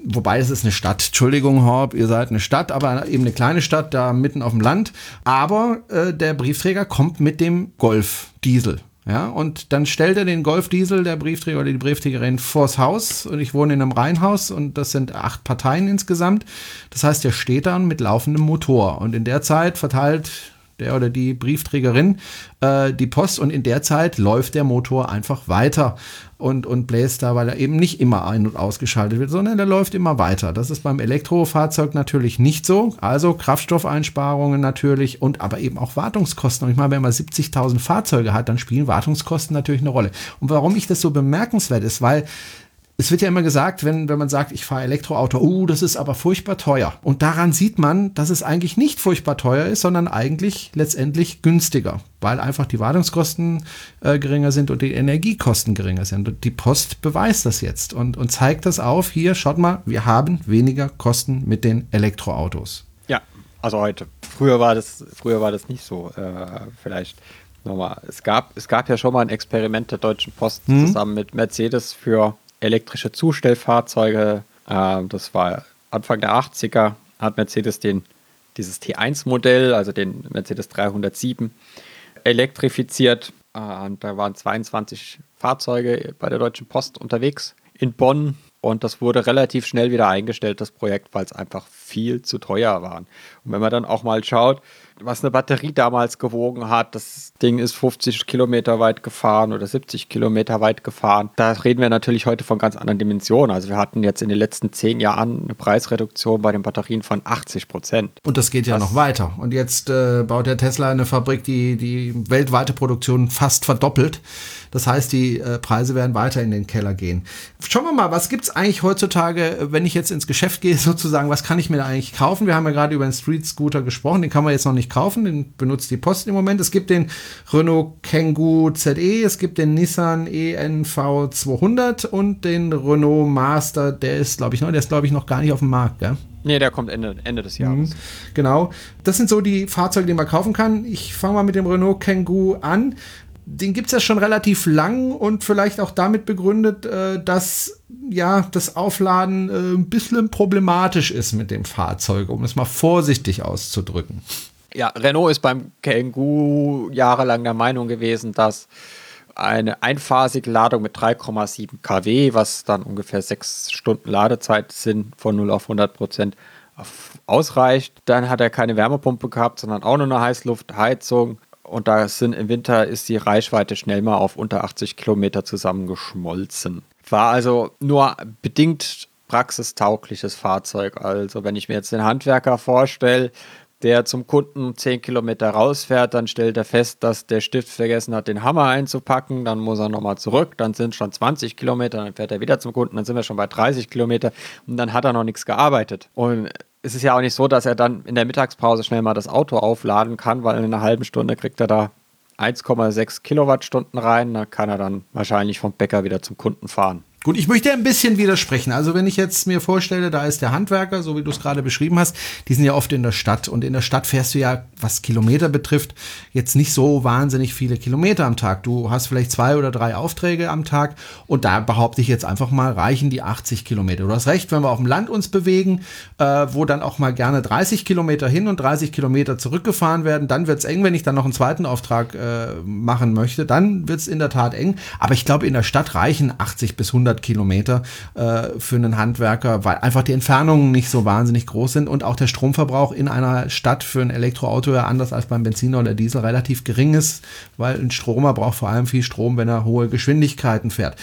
wobei es ist eine Stadt. Entschuldigung, Horb, ihr seid eine Stadt, aber eben eine kleine Stadt da mitten auf dem Land. Aber äh, der Briefträger kommt mit dem Golf Diesel. Ja, und dann stellt er den Golf-Diesel, der Briefträger oder die Briefträgerin, vors Haus. Und ich wohne in einem Reihenhaus und das sind acht Parteien insgesamt. Das heißt, der steht dann mit laufendem Motor. Und in der Zeit verteilt der oder die Briefträgerin äh, die Post und in der Zeit läuft der Motor einfach weiter und, und bläst da, weil er eben nicht immer ein- und ausgeschaltet wird, sondern der läuft immer weiter. Das ist beim Elektrofahrzeug natürlich nicht so. Also Kraftstoffeinsparungen natürlich und aber eben auch Wartungskosten. Und ich meine, wenn man 70.000 Fahrzeuge hat, dann spielen Wartungskosten natürlich eine Rolle. Und warum ich das so bemerkenswert ist, weil Es wird ja immer gesagt, wenn, wenn man sagt, ich fahre Elektroauto, oh, das ist aber furchtbar teuer. Und daran sieht man, dass es eigentlich nicht furchtbar teuer ist, sondern eigentlich letztendlich günstiger, weil einfach die Wartungskosten äh, geringer sind und die Energiekosten geringer sind. Und die Post beweist das jetzt und, und zeigt das auf. Hier, schaut mal, wir haben weniger Kosten mit den Elektroautos. Ja, also heute. Früher war das, früher war das nicht so. Äh, vielleicht nochmal. Es gab, es gab ja schon mal ein Experiment der Deutschen Post mhm. zusammen mit Mercedes für elektrische Zustellfahrzeuge. Äh, das war Anfang der 80er, hat Mercedes den, dieses T1-Modell, also den Mercedes 307, elektrifiziert. Äh, und da waren 22 Fahrzeuge bei der Deutschen Post unterwegs in Bonn. Und das wurde relativ schnell wieder eingestellt, das Projekt, weil es einfach viel zu teuer war. Und wenn man dann auch mal schaut, was eine Batterie damals gewogen hat. Das Ding ist 50 Kilometer weit gefahren oder 70 Kilometer weit gefahren. Da reden wir natürlich heute von ganz anderen Dimensionen. Also wir hatten jetzt in den letzten zehn Jahren eine Preisreduktion bei den Batterien von 80 Prozent. Und das geht ja das noch weiter. Und jetzt äh, baut der Tesla eine Fabrik, die die weltweite Produktion fast verdoppelt. Das heißt, die äh, Preise werden weiter in den Keller gehen. Schauen wir mal, was gibt es eigentlich heutzutage, wenn ich jetzt ins Geschäft gehe, sozusagen, was kann ich mir da eigentlich kaufen? Wir haben ja gerade über den Street Scooter gesprochen, den kann man jetzt noch nicht kaufen, den benutzt die Post im Moment. Es gibt den Renault Kangoo ZE, es gibt den Nissan ENV 200 und den Renault Master, der ist, glaube ich, noch, der ist, glaube ich, noch gar nicht auf dem Markt, gell? Nee, der kommt Ende, Ende des Jahres. Mhm, genau. Das sind so die Fahrzeuge, die man kaufen kann. Ich fange mal mit dem Renault Kangoo an den gibt es ja schon relativ lang und vielleicht auch damit begründet, äh, dass ja das Aufladen äh, ein bisschen problematisch ist mit dem Fahrzeug, um es mal vorsichtig auszudrücken. Ja, Renault ist beim Kangoo jahrelang der Meinung gewesen, dass eine einphasige Ladung mit 3,7 kW, was dann ungefähr sechs Stunden Ladezeit sind, von 0 auf 100 Prozent, ausreicht. Dann hat er keine Wärmepumpe gehabt, sondern auch nur eine Heißluftheizung und da sind im Winter ist die Reichweite schnell mal auf unter 80 Kilometer zusammengeschmolzen. War also nur bedingt praxistaugliches Fahrzeug. Also wenn ich mir jetzt den Handwerker vorstelle, der zum Kunden 10 Kilometer rausfährt, dann stellt er fest, dass der Stift vergessen hat, den Hammer einzupacken, dann muss er nochmal zurück, dann sind schon 20 Kilometer, dann fährt er wieder zum Kunden, dann sind wir schon bei 30 Kilometer und dann hat er noch nichts gearbeitet. Und es ist ja auch nicht so, dass er dann in der Mittagspause schnell mal das Auto aufladen kann, weil in einer halben Stunde kriegt er da 1,6 Kilowattstunden rein. Da kann er dann wahrscheinlich vom Bäcker wieder zum Kunden fahren. Gut, ich möchte ein bisschen widersprechen. Also wenn ich jetzt mir vorstelle, da ist der Handwerker, so wie du es gerade beschrieben hast, die sind ja oft in der Stadt und in der Stadt fährst du ja, was Kilometer betrifft, jetzt nicht so wahnsinnig viele Kilometer am Tag. Du hast vielleicht zwei oder drei Aufträge am Tag und da behaupte ich jetzt einfach mal, reichen die 80 Kilometer. Du hast recht, wenn wir auf dem Land uns bewegen, äh, wo dann auch mal gerne 30 Kilometer hin und 30 Kilometer zurückgefahren werden, dann wird's eng, wenn ich dann noch einen zweiten Auftrag äh, machen möchte, dann wird's in der Tat eng. Aber ich glaube, in der Stadt reichen 80 bis 100 100 Kilometer äh, für einen Handwerker, weil einfach die Entfernungen nicht so wahnsinnig groß sind und auch der Stromverbrauch in einer Stadt für ein Elektroauto ja anders als beim Benziner oder Diesel relativ gering ist, weil ein Stromer braucht vor allem viel Strom, wenn er hohe Geschwindigkeiten fährt.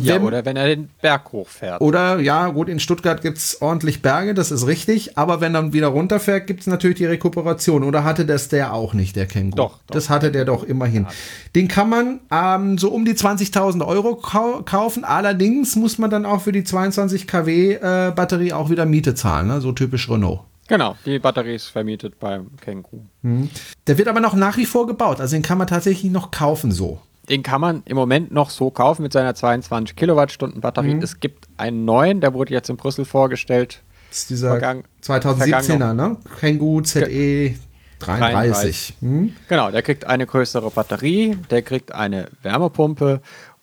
Ja, wenn, oder wenn er den Berg hochfährt. Oder ja, gut, in Stuttgart gibt es ordentlich Berge, das ist richtig, aber wenn er wieder runterfährt, gibt es natürlich die Rekuperation. Oder hatte das der auch nicht, der Känguru? Doch, doch. Das hatte der doch immerhin. Den kann man ähm, so um die 20.000 Euro kau kaufen, allerdings Allerdings muss man dann auch für die 22 kW äh, Batterie auch wieder Miete zahlen, ne? so typisch Renault. Genau, die Batterie ist vermietet beim Känguru. Mhm. Der wird aber noch nach wie vor gebaut, also den kann man tatsächlich noch kaufen so. Den kann man im Moment noch so kaufen mit seiner 22 Kilowattstunden Batterie. Mhm. Es gibt einen neuen, der wurde jetzt in Brüssel vorgestellt. Das ist dieser 2017er, ne? Kangoo ZE 33. 33. Hm? Genau, der kriegt eine größere Batterie, der kriegt eine Wärmepumpe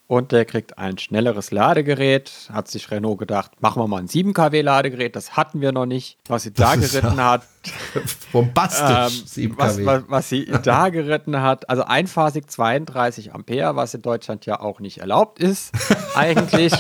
und der kriegt ein schnelleres Ladegerät. Hat sich Renault gedacht, machen wir mal ein 7 kW Ladegerät. Das hatten wir noch nicht. Was sie da geritten ja hat. Bombastisch. Ähm, 7 kW. Was, was, was, sie da geritten hat. Also einphasig 32 Ampere, was in Deutschland ja auch nicht erlaubt ist. Eigentlich.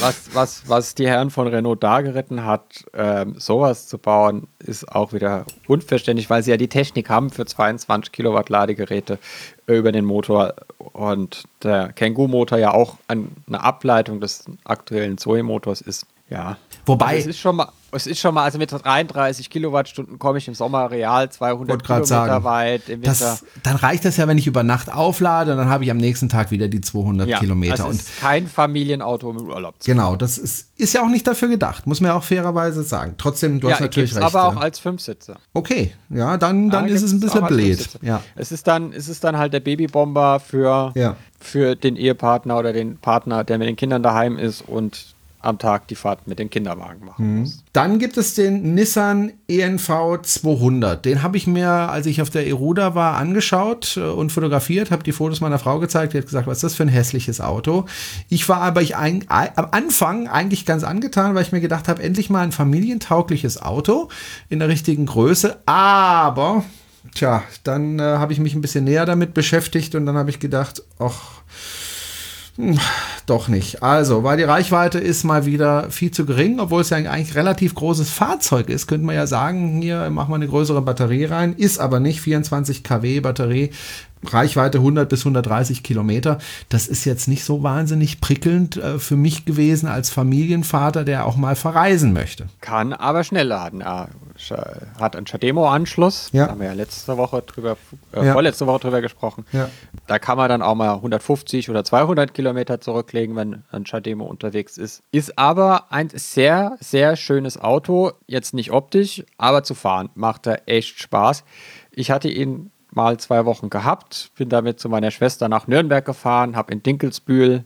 Was, was, was die Herren von Renault da geritten hat, ähm, sowas zu bauen, ist auch wieder unverständlich, weil sie ja die Technik haben für 22 Kilowatt Ladegeräte. über den Motor und der Kangoo-Motor ja auch eine Ableitung des aktuellen Zoe-Motors ist. Ja. Wobei. Also es ist schon mal, es ist schon mal, also mit 33 Kilowattstunden komme ich im Sommer real 200 Kilometer sagen, weit. Im Winter. Das, dann reicht das ja, wenn ich über Nacht auflade, und dann habe ich am nächsten Tag wieder die 200 ja, Kilometer. Das ist kein Familienauto im Urlaub. Genau, das ist, ist ja auch nicht dafür gedacht, muss man ja auch fairerweise sagen. Trotzdem, du ja, hast natürlich recht. aber auch als Fünfsitzer. Okay, ja, dann, dann ja, ist es ein bisschen blöd. Ja. Es, ist dann, es ist dann halt der Babybomber für, ja. für den Ehepartner oder den Partner, der mit den Kindern daheim ist und am Tag die Fahrt mit dem Kinderwagen machen muss. Dann gibt es den Nissan ENV 200. Den habe ich mir, als ich auf der Eruda war, angeschaut äh, und fotografiert, habe die Fotos meiner Frau gezeigt. Die hat gesagt, was ist das für ein hässliches Auto. Ich war aber ich ein, am Anfang eigentlich ganz angetan, weil ich mir gedacht habe, endlich mal ein familientaugliches Auto in der richtigen Größe. Aber, tja, dann äh, habe ich mich ein bisschen näher damit beschäftigt und dann habe ich gedacht, ach, hm, doch nicht. Also, weil die Reichweite ist mal wieder viel zu gering, obwohl es ja eigentlich relativ großes Fahrzeug ist, könnte man ja sagen, hier machen wir eine größere Batterie rein, ist aber nicht 24 kW Batterie. Reichweite 100 bis 130 Kilometer. Das ist jetzt nicht so wahnsinnig prickelnd äh, für mich gewesen als Familienvater, der auch mal verreisen möchte. Kann aber schnell laden. Er hat einen Chademo-Anschluss. Ja. Da haben wir ja letzte Woche drüber, äh, Ja. vorletzte Woche drüber gesprochen. Ja. Da kann man dann auch mal 150 oder 200 Kilometer zurücklegen, wenn ein Chademo unterwegs ist. Ist aber ein sehr, sehr schönes Auto. Jetzt nicht optisch, aber zu fahren macht er echt Spaß. Ich hatte ihn mal zwei Wochen gehabt, bin damit zu meiner Schwester nach Nürnberg gefahren, habe in Dinkelsbühl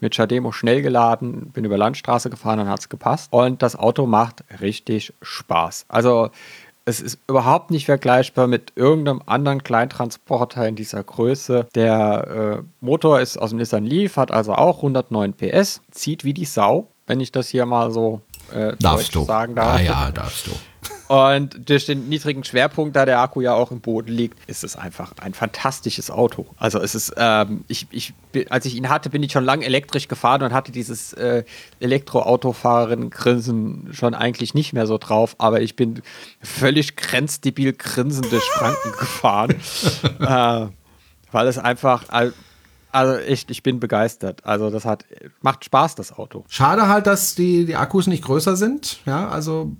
mit Chademo schnell geladen, bin über Landstraße gefahren, dann hat es gepasst. Und das Auto macht richtig Spaß. Also es ist überhaupt nicht vergleichbar mit irgendeinem anderen Kleintransporter in dieser Größe. Der äh, Motor ist aus dem Nissan Leaf, hat also auch 109 PS, zieht wie die Sau, wenn ich das hier mal so äh, Darfst du. sagen darf. Ja, ja, darfst du. Und durch den niedrigen Schwerpunkt, da der Akku ja auch im Boden liegt, ist es einfach ein fantastisches Auto. Also es ist, ähm, ich, ich, als ich ihn hatte, bin ich schon lange elektrisch gefahren und hatte dieses äh, Elektroautofahrerin-Grinsen schon eigentlich nicht mehr so drauf, aber ich bin völlig grenzdebil grinsend durch Franken gefahren, äh, weil es einfach, al- also echt, ich bin begeistert. Also das hat, macht Spaß, das Auto. Schade halt, dass die, die Akkus nicht größer sind. Ja, also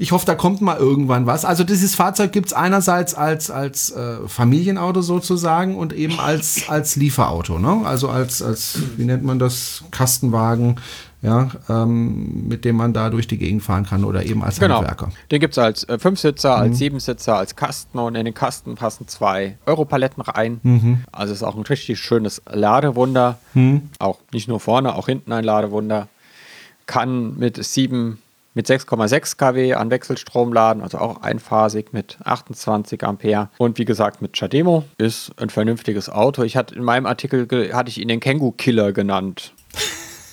ich hoffe, da kommt mal irgendwann was. Also dieses Fahrzeug gibt's einerseits als, als äh, Familienauto sozusagen und eben als, als Lieferauto. Ne? Also als, als, wie nennt man das, Kastenwagen, ja, ähm, mit dem man da durch die Gegend fahren kann oder eben als Genau. Handwerker. Den gibt es als äh, Fünfsitzer, als Siebensitzer, als Kasten und in den Kasten passen zwei Europaletten rein. Also ist auch ein richtig schönes Ladewunder. Auch nicht nur vorne, auch hinten ein Ladewunder. Kann mit 7, mit 6,6 kW an Wechselstrom laden, also auch einphasig mit 28 Ampere. Und wie gesagt, mit Chademo ist ein vernünftiges Auto. Ich hatte in meinem Artikel hatte ich ihn den Känguru Killer genannt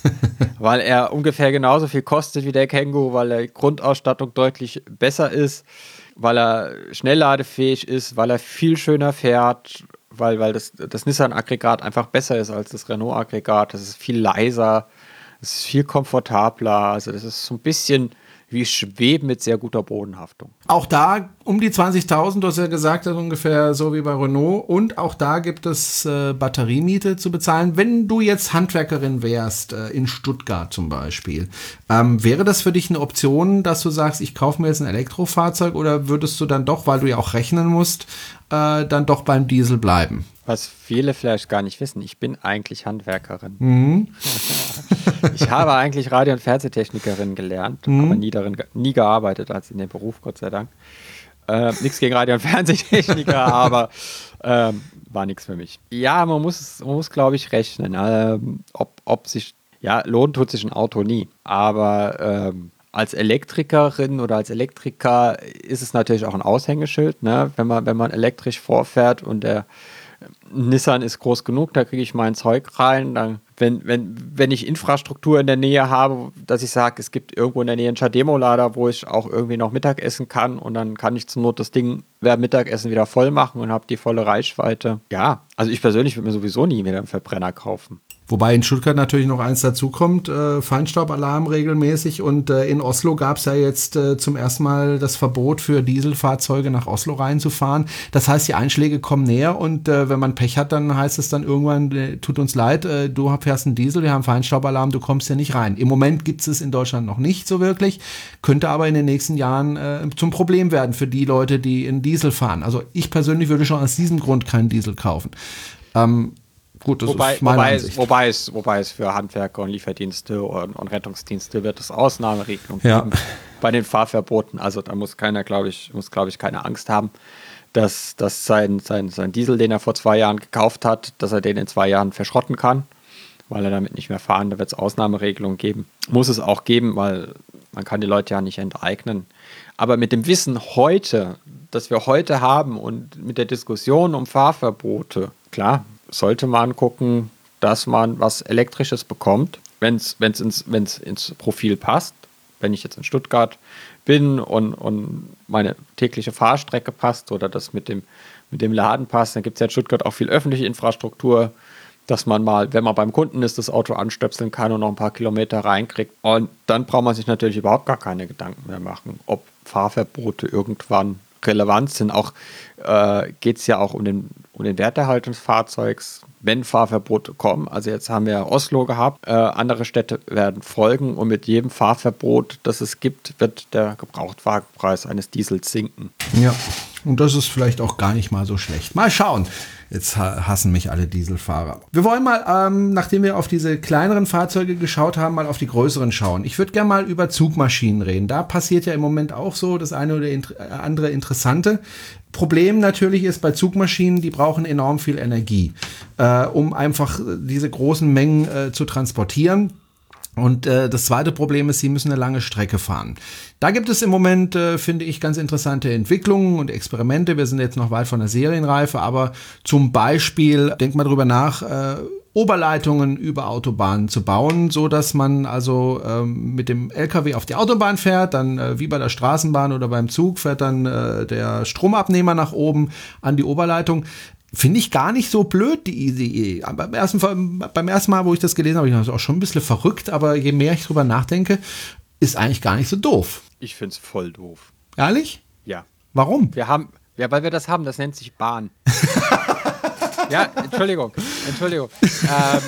weil er ungefähr genauso viel kostet wie der Kangoo, weil er Grundausstattung deutlich besser ist, weil er schnellladefähig ist, weil er viel schöner fährt, weil, weil das, das Nissan-Aggregat einfach besser ist als das Renault-Aggregat. Das ist viel leiser, es ist viel komfortabler. Also das ist so ein bisschen wie Schweben mit sehr guter Bodenhaftung. Auch da um die 20.000, du hast ja gesagt, das ist ungefähr so wie bei Renault. Und auch da gibt es äh, Batteriemiete zu bezahlen. Wenn du jetzt Handwerkerin wärst, äh, in Stuttgart zum Beispiel, ähm, wäre das für dich eine Option, dass du sagst, ich kaufe mir jetzt ein Elektrofahrzeug oder würdest du dann doch, weil du ja auch rechnen musst, äh, dann doch beim Diesel bleiben? Was viele vielleicht gar nicht wissen, ich bin eigentlich Handwerkerin. Mhm. ich habe eigentlich Radio- und Fernsehtechnikerin gelernt, Mhm. aber nie darin nie gearbeitet als in dem Beruf, Gott sei Dank. Äh, nichts gegen Radio- und Fernsehtechniker, aber ähm, war nichts für mich. Ja, man muss, man muss glaube ich, rechnen, ähm, ob, ob sich, ja, lohnt tut sich ein Auto nie, aber ähm, als Elektrikerin oder als Elektriker ist es natürlich auch ein Aushängeschild, ne? wenn, man, wenn man elektrisch vorfährt und der Nissan ist groß genug, da kriege ich mein Zeug rein. Dann, wenn, wenn, wenn ich Infrastruktur in der Nähe habe, dass ich sage, es gibt irgendwo in der Nähe einen Chademo-Lader, wo ich auch irgendwie noch Mittag essen kann und dann kann ich zur Not das Ding während Mittagessen wieder voll machen und habe die volle Reichweite. Ja, also ich persönlich würde mir sowieso nie wieder einen Verbrenner kaufen. Wobei in Stuttgart natürlich noch eins dazukommt, äh, Feinstaubalarm regelmäßig und äh, in Oslo gab es ja jetzt äh, zum ersten Mal das Verbot für Dieselfahrzeuge nach Oslo reinzufahren. Das heißt, die Einschläge kommen näher und äh, wenn man Pech hat, dann heißt es dann irgendwann, äh, tut uns leid, äh, du fährst einen Diesel, wir haben Feinstaubalarm, du kommst ja nicht rein. Im Moment gibt es es in Deutschland noch nicht so wirklich, könnte aber in den nächsten Jahren äh, zum Problem werden für die Leute, die in Diesel fahren. Also ich persönlich würde schon aus diesem Grund keinen Diesel kaufen. Ähm, Gut, das wobei, ist meine wobei, Ansicht. Es, wobei, es, wobei es für Handwerker und Lieferdienste und, und Rettungsdienste wird es Ausnahmeregelungen Ja. geben bei den Fahrverboten. Also da muss keiner, glaube ich, muss, glaube ich, keine Angst haben, dass, dass sein, sein, sein Diesel, den er vor zwei Jahren gekauft hat, dass er den in zwei Jahren verschrotten kann, weil er damit nicht mehr fahren. Da wird es Ausnahmeregelungen geben. Muss es auch geben, weil man kann die Leute ja nicht enteignen. Aber mit dem Wissen heute, das wir heute haben und mit der Diskussion um Fahrverbote, klar, sollte man gucken, dass man was Elektrisches bekommt, wenn es ins, wenn's ins Profil passt. Wenn ich jetzt in Stuttgart bin und, und meine tägliche Fahrstrecke passt oder das mit dem, mit dem Laden passt, dann gibt es ja in Stuttgart auch viel öffentliche Infrastruktur, dass man mal, wenn man beim Kunden ist, das Auto anstöpseln kann und noch ein paar Kilometer reinkriegt. Und dann braucht man sich natürlich überhaupt gar keine Gedanken mehr machen, ob Fahrverbote irgendwann relevant sind. Auch äh, geht es ja auch um den, um den Werterhalt des Fahrzeugs, wenn Fahrverbote kommen. Also jetzt haben wir Oslo gehabt, äh, andere Städte werden folgen und mit jedem Fahrverbot, das es gibt, wird der Gebrauchtwagenpreis eines Diesels sinken. Ja, und das ist vielleicht auch gar nicht mal so schlecht. Mal schauen. Jetzt ha- hassen mich alle Dieselfahrer. Wir wollen mal, ähm, nachdem wir auf diese kleineren Fahrzeuge geschaut haben, mal auf die größeren schauen. Ich würde gerne mal über Zugmaschinen reden. Da passiert ja im Moment auch so das eine oder äh, andere Interessante. Problem natürlich ist bei Zugmaschinen, die brauchen enorm viel Energie, äh, um einfach äh, diese großen Mengen äh, zu transportieren. Und äh, das zweite Problem ist, sie müssen eine lange Strecke fahren. Da gibt es im Moment, äh, finde ich, ganz interessante Entwicklungen und Experimente. Wir sind jetzt noch weit von der Serienreife, aber zum Beispiel, denkt mal drüber nach, äh, Oberleitungen über Autobahnen zu bauen, so dass man also ähm, mit dem LKW auf die Autobahn fährt, dann äh, wie bei der Straßenbahn oder beim Zug fährt dann äh, der Stromabnehmer nach oben an die Oberleitung. Finde ich gar nicht so blöd, die Idee. Beim ersten, beim ersten Mal, wo ich das gelesen habe, ich dachte, auch schon ein bisschen verrückt, aber je mehr ich drüber nachdenke, ist eigentlich gar nicht so doof. Ich finde es voll doof. Ehrlich? Ja. Warum? Wir haben, ja, weil wir das haben, das nennt sich Bahn. ja, Entschuldigung, Entschuldigung. Ähm,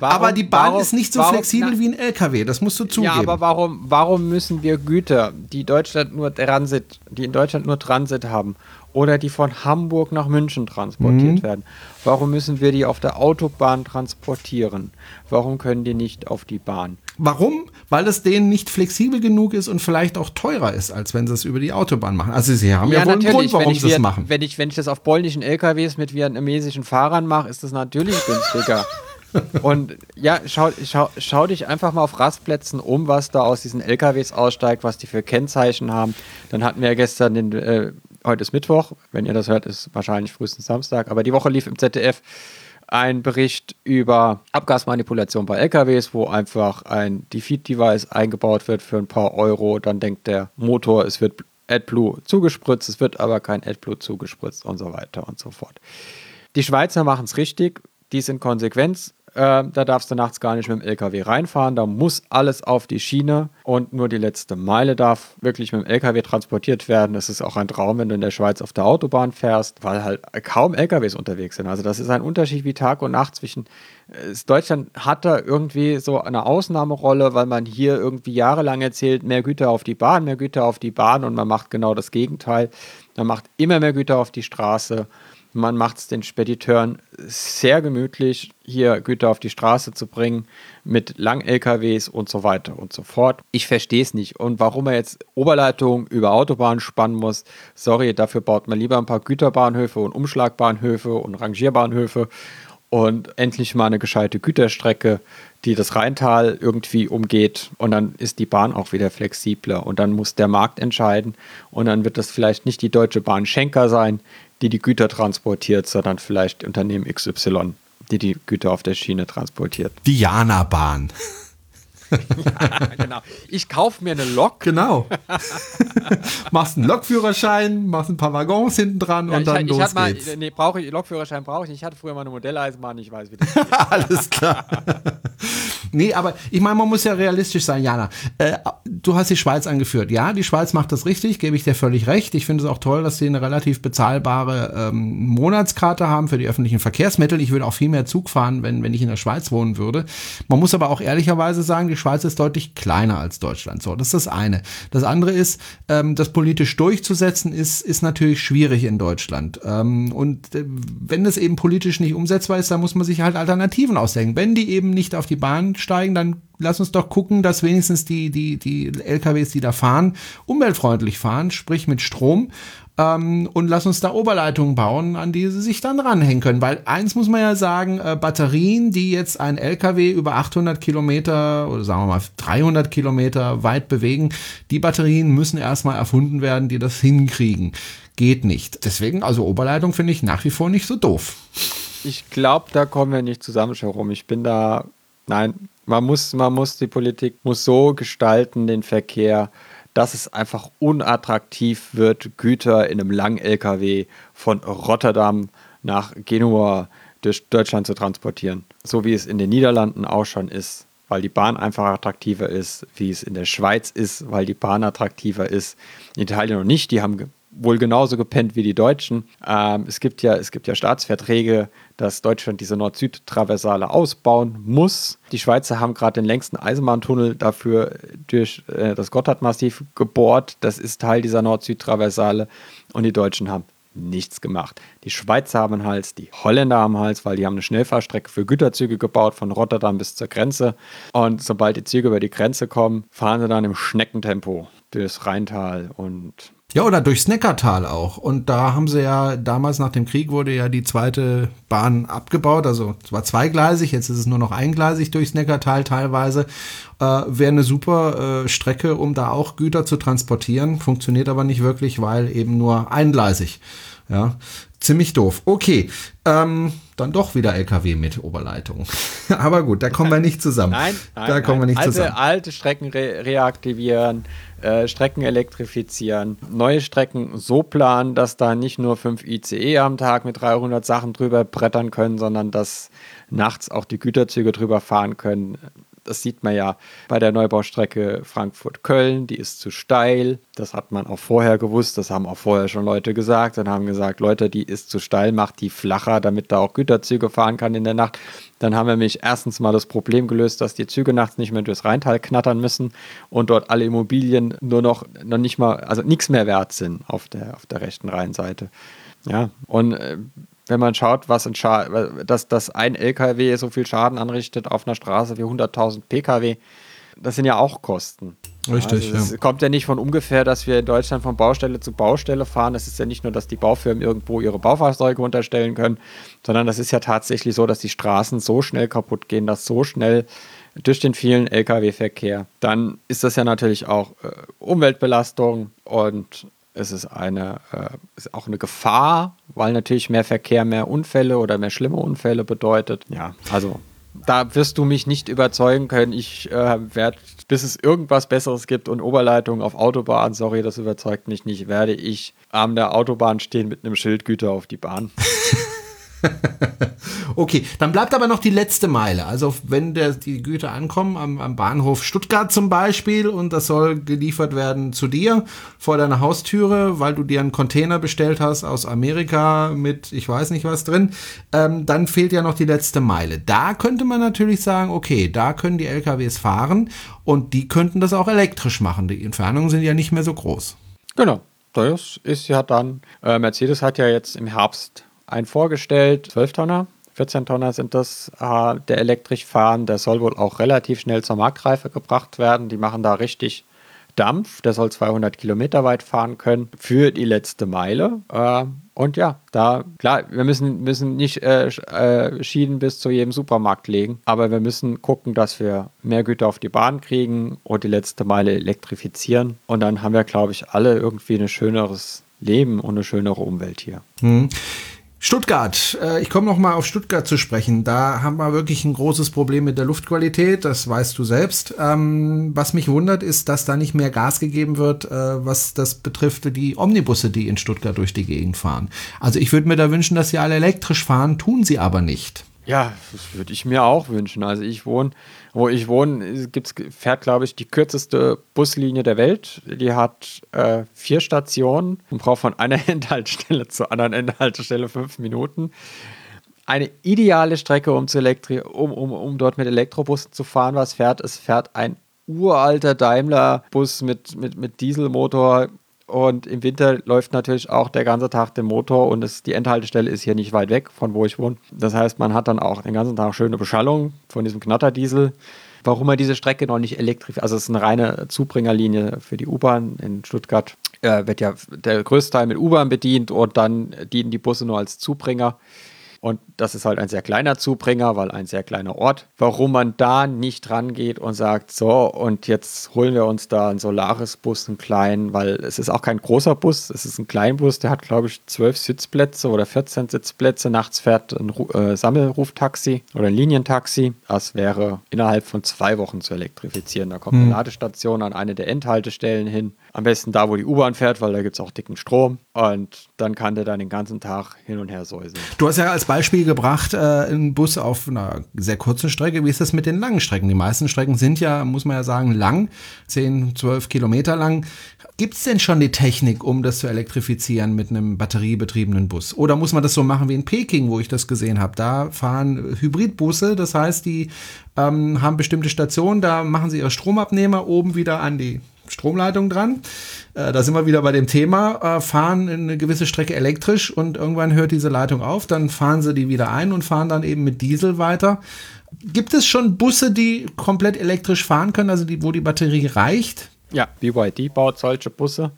warum- aber die Bahn warum- ist nicht so warum- flexibel na, wie ein LKW, das musst du zugeben. Ja, aber warum, warum müssen wir Güter, die Deutschland nur Transit, die in Deutschland nur Transit haben oder die von Hamburg nach München transportiert werden, warum müssen wir die auf der Autobahn transportieren? Warum können die nicht auf die Bahn? Warum? Weil es denen nicht flexibel genug ist und vielleicht auch teurer ist, als wenn sie es über die Autobahn machen. Also sie haben ja, wohl einen Grund, warum sie es machen. Wenn ich, wenn ich das auf polnischen LKWs mit vietnamesischen Fahrern mache, ist das natürlich günstiger. Und ja, schau, schau, schau dich einfach mal auf Rastplätzen um, was da aus diesen LKWs aussteigt, was die für Kennzeichen haben. Dann hatten wir ja gestern den, äh, heute ist Mittwoch, wenn ihr das hört, ist wahrscheinlich frühestens Samstag, aber die Woche lief im ZDF ein Bericht über Abgasmanipulation bei LKWs, wo einfach ein Defeat-Device eingebaut wird für ein paar Euro. Dann denkt der Motor, es wird AdBlue zugespritzt, es wird aber kein AdBlue zugespritzt und so weiter und so fort. Die Schweizer machen es richtig, die sind konsequent. Äh, da darfst du nachts gar nicht mit dem LKW reinfahren. Da muss alles auf die Schiene und nur die letzte Meile darf wirklich mit dem LKW transportiert werden. Das ist auch ein Traum, wenn du in der Schweiz auf der Autobahn fährst, weil halt kaum LKWs unterwegs sind. Also das ist ein Unterschied wie Tag und Nacht zwischen. äh, Deutschland hat da irgendwie so eine Ausnahmerolle, weil man hier irgendwie jahrelang erzählt, mehr Güter auf die Bahn, mehr Güter auf die Bahn und man macht genau das Gegenteil. Man macht immer mehr Güter auf die Straße. Man macht es den Spediteuren sehr gemütlich, hier Güter auf die Straße zu bringen mit Lang-LKWs und so weiter und so fort. Ich verstehe es nicht. Und warum er jetzt Oberleitungen über Autobahnen spannen muss, sorry, dafür baut man lieber ein paar Güterbahnhöfe und Umschlagbahnhöfe und Rangierbahnhöfe und endlich mal eine gescheite Güterstrecke, die das Rheintal irgendwie umgeht. Und dann ist die Bahn auch wieder flexibler. Und dann muss der Markt entscheiden. Und dann wird das vielleicht nicht die Deutsche Bahn Schenker sein, die die Güter transportiert, sondern vielleicht Unternehmen XY, die die Güter auf der Schiene transportiert. Die Jana-Bahn. ja, genau. Ich kaufe mir eine Lok. Genau. machst einen Lokführerschein, machst ein paar Waggons hinten dran ja, und dann ich, los ich mal, geht's. Nee, brauche ich, Lokführerschein brauche ich nicht. Ich hatte früher mal eine Modelleisenbahn, ich weiß, wie das geht. Alles klar. nee, aber ich meine, man muss ja realistisch sein, Jana. Äh, du hast die Schweiz angeführt. Ja, die Schweiz macht das richtig, gebe ich dir völlig recht. Ich finde es auch toll, dass sie eine relativ bezahlbare ähm, Monatskarte haben für die öffentlichen Verkehrsmittel. Ich würde auch viel mehr Zug fahren, wenn, wenn ich in der Schweiz wohnen würde. Man muss aber auch ehrlicherweise sagen, die Schweiz ist deutlich kleiner als Deutschland. So, das ist das eine. Das andere ist, ähm, das politisch durchzusetzen, ist, ist natürlich schwierig in Deutschland. Ähm, und äh, wenn das eben politisch nicht umsetzbar ist, dann muss man sich halt Alternativen ausdenken. Wenn die eben nicht auf die Bahn steigen, dann lass uns doch gucken, dass wenigstens die, die, die LKWs, die da fahren, umweltfreundlich fahren, sprich mit Strom ähm, und lass uns da Oberleitungen bauen, an die sie sich dann ranhängen können. Weil eins muss man ja sagen, äh, Batterien, die jetzt ein LKW über 800 Kilometer oder sagen wir mal 300 Kilometer weit bewegen, die Batterien müssen erstmal erfunden werden, die das hinkriegen. Geht nicht. Deswegen, also Oberleitung finde ich nach wie vor nicht so doof. Ich glaube, da kommen wir nicht zusammen, Jerome. Ich bin da, nein, man muss, man muss, die Politik muss so gestalten, den Verkehr, dass es einfach unattraktiv wird, Güter in einem langen LKW von Rotterdam nach Genua durch Deutschland zu transportieren. So wie es in den Niederlanden auch schon ist, weil die Bahn einfach attraktiver ist, wie es in der Schweiz ist, weil die Bahn attraktiver ist. In Italien noch nicht, die haben wohl genauso gepennt wie die Deutschen. Ähm, es, gibt ja, es gibt ja Staatsverträge, dass Deutschland diese Nord-Süd-Traversale ausbauen muss. Die Schweizer haben gerade den längsten Eisenbahntunnel dafür durch äh, das Gotthardmassiv gebohrt. Das ist Teil dieser Nord-Süd-Traversale. Und die Deutschen haben nichts gemacht. Die Schweizer haben Hals, die Holländer haben Hals, weil die haben eine Schnellfahrstrecke für Güterzüge gebaut von Rotterdam bis zur Grenze. Und sobald die Züge über die Grenze kommen, fahren sie dann im Schneckentempo durchs Rheintal und ja, oder durchs Neckartal auch. Und da haben sie ja, damals nach dem Krieg wurde ja die zweite Bahn abgebaut. Also es war zweigleisig, jetzt ist es nur noch eingleisig durchs Neckartal teilweise. Äh, Wäre eine super äh, Strecke, um da auch Güter zu transportieren. Funktioniert aber nicht wirklich, weil eben nur eingleisig. Ja, ziemlich doof. Okay, ähm, dann doch wieder LKW mit Oberleitung. aber gut, da kommen wir nicht zusammen. Nein, nein da kommen nein. wir nicht alte, zusammen. Alte Strecken re reaktivieren äh, Strecken elektrifizieren, neue Strecken so planen, dass da nicht nur fünf ICE am Tag mit 300 Sachen drüber brettern können, sondern dass nachts auch die Güterzüge drüber fahren können. Das sieht man ja bei der Neubaustrecke Frankfurt-Köln, die ist zu steil. Das hat man auch vorher gewusst, das haben auch vorher schon Leute gesagt und haben gesagt, Leute, die ist zu steil, macht die flacher, damit da auch Güterzüge fahren kann in der Nacht. Dann haben wir nämlich erstens mal das Problem gelöst, dass die Züge nachts nicht mehr durchs Rheintal knattern müssen und dort alle Immobilien nur noch, noch nicht mal, also nichts mehr wert sind auf der, auf der rechten Rheinseite. Ja, und äh, wenn man schaut, was ein dass, dass ein LKW so viel Schaden anrichtet auf einer Straße wie 100.000 PKW, das sind ja auch Kosten. Richtig, also es kommt ja nicht von ungefähr, dass wir in Deutschland von Baustelle zu Baustelle fahren. Es ist ja nicht nur, dass die Baufirmen irgendwo ihre Baufahrzeuge unterstellen können, sondern das ist ja tatsächlich so, dass die Straßen so schnell kaputt gehen, dass so schnell durch den vielen Lkw-Verkehr, dann ist das ja natürlich auch äh, Umweltbelastung und es ist eine, äh, ist auch eine Gefahr, weil natürlich mehr Verkehr mehr Unfälle oder mehr schlimme Unfälle bedeutet. Ja, also da wirst du mich nicht überzeugen können. Ich äh, werde, bis es irgendwas Besseres gibt und Oberleitungen auf Autobahn, sorry, das überzeugt mich nicht, werde ich an der Autobahn stehen mit einem Schildgüter auf die Bahn. okay, dann bleibt aber noch die letzte Meile. Also wenn der, die Güter ankommen am, am, Bahnhof Stuttgart zum Beispiel und das soll geliefert werden zu dir vor deiner Haustüre, weil du dir einen Container bestellt hast aus Amerika mit ich weiß nicht was drin, ähm, dann fehlt ja noch die letzte Meile. Da könnte man natürlich sagen, okay, da können die LKWs fahren und die könnten das auch elektrisch machen. Die Entfernungen sind ja nicht mehr so groß. Genau. Das ist ja dann, äh, Mercedes hat ja jetzt im Herbst ein vorgestellt, 12 Tonner. 14 Tonner sind das, äh, der elektrisch fahren. Der soll wohl auch relativ schnell zur Marktreife gebracht werden. Die machen da richtig Dampf. Der soll 200 Kilometer weit fahren können für die letzte Meile. Äh, und ja, da, klar, wir müssen, müssen nicht äh, äh, Schienen bis zu jedem Supermarkt legen, aber wir müssen gucken, dass wir mehr Güter auf die Bahn kriegen und die letzte Meile elektrifizieren. Und dann haben wir, glaube ich, alle irgendwie ein schöneres Leben und eine schönere Umwelt hier. Hm. Stuttgart. Äh, ich komme noch mal auf Stuttgart zu sprechen. Da haben wir wirklich ein großes Problem mit der Luftqualität. Das weißt du selbst. Ähm, was mich wundert, ist, dass da nicht mehr Gas gegeben wird, äh, was das betrifft, die Omnibusse, die in Stuttgart durch die Gegend fahren. Also ich würde mir da wünschen, dass sie alle elektrisch fahren, tun sie aber nicht. Ja, das würde ich mir auch wünschen. Also ich wohne, wo ich wohne, gibt's, fährt, glaube ich, die kürzeste Buslinie der Welt. Die hat äh, vier Stationen und braucht von einer Endhaltestelle zur anderen Endhaltestelle fünf Minuten. Eine ideale Strecke, um, zu Elektri um, um, um dort mit Elektrobussen zu fahren, was fährt. Es fährt ein uralter Daimler-Bus mit, mit, mit Dieselmotor und im Winter läuft natürlich auch der ganze Tag der Motor und es, die Endhaltestelle ist hier nicht weit weg von wo ich wohne. Das heißt, man hat dann auch den ganzen Tag schöne Beschallung von diesem Knatterdiesel. Warum er diese Strecke noch nicht elektrisch, also es ist eine reine Zubringerlinie für die U-Bahn in Stuttgart, äh, wird ja der größte Teil mit U-Bahn bedient und dann dienen die Busse nur als Zubringer. Und das ist halt ein sehr kleiner Zubringer, weil ein sehr kleiner Ort. Warum man da nicht rangeht und sagt, so, und jetzt holen wir uns da einen Solaris-Bus, einen kleinen, weil es ist auch kein großer Bus, es ist ein Kleinbus, der hat, glaube ich, zwölf Sitzplätze oder 14 Sitzplätze. Nachts fährt ein äh, Sammelruftaxi oder ein Linientaxi. Das wäre innerhalb von zwei Wochen zu elektrifizieren. Da kommt hm. eine Ladestation an eine der Endhaltestellen hin. Am besten da, wo die U-Bahn fährt, weil da gibt es auch dicken Strom. Und dann kann der dann den ganzen Tag hin und her säuseln. Du hast ja als Beispiel gebracht, äh, einen Bus auf einer sehr kurzen Strecke. Wie ist das mit den langen Strecken? Die meisten Strecken sind ja, muss man ja sagen, lang, 10, 12 Kilometer lang. Gibt es denn schon die Technik, um das zu elektrifizieren mit einem batteriebetriebenen Bus? Oder muss man das so machen wie in Peking, wo ich das gesehen habe? Da fahren Hybridbusse, das heißt, die ähm, haben bestimmte Stationen, da machen sie ihre Stromabnehmer oben wieder an die Stromleitung dran. Äh, da sind wir wieder bei dem Thema, äh, fahren eine gewisse Strecke elektrisch und irgendwann hört diese Leitung auf, dann fahren sie die wieder ein und fahren dann eben mit Diesel weiter. Gibt es schon Busse, die komplett elektrisch fahren können, also die, wo die Batterie reicht? Ja, BYD baut solche Busse.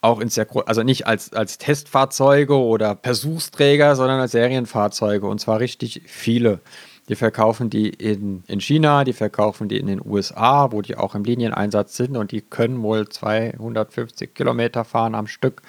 Auch in sehr also nicht als, als Testfahrzeuge oder Versuchsträger, sondern als Serienfahrzeuge und zwar richtig viele. Die verkaufen die in, in China, die verkaufen die in den USA, wo die auch im Linieneinsatz sind und die können wohl 250 Kilometer fahren am Stück.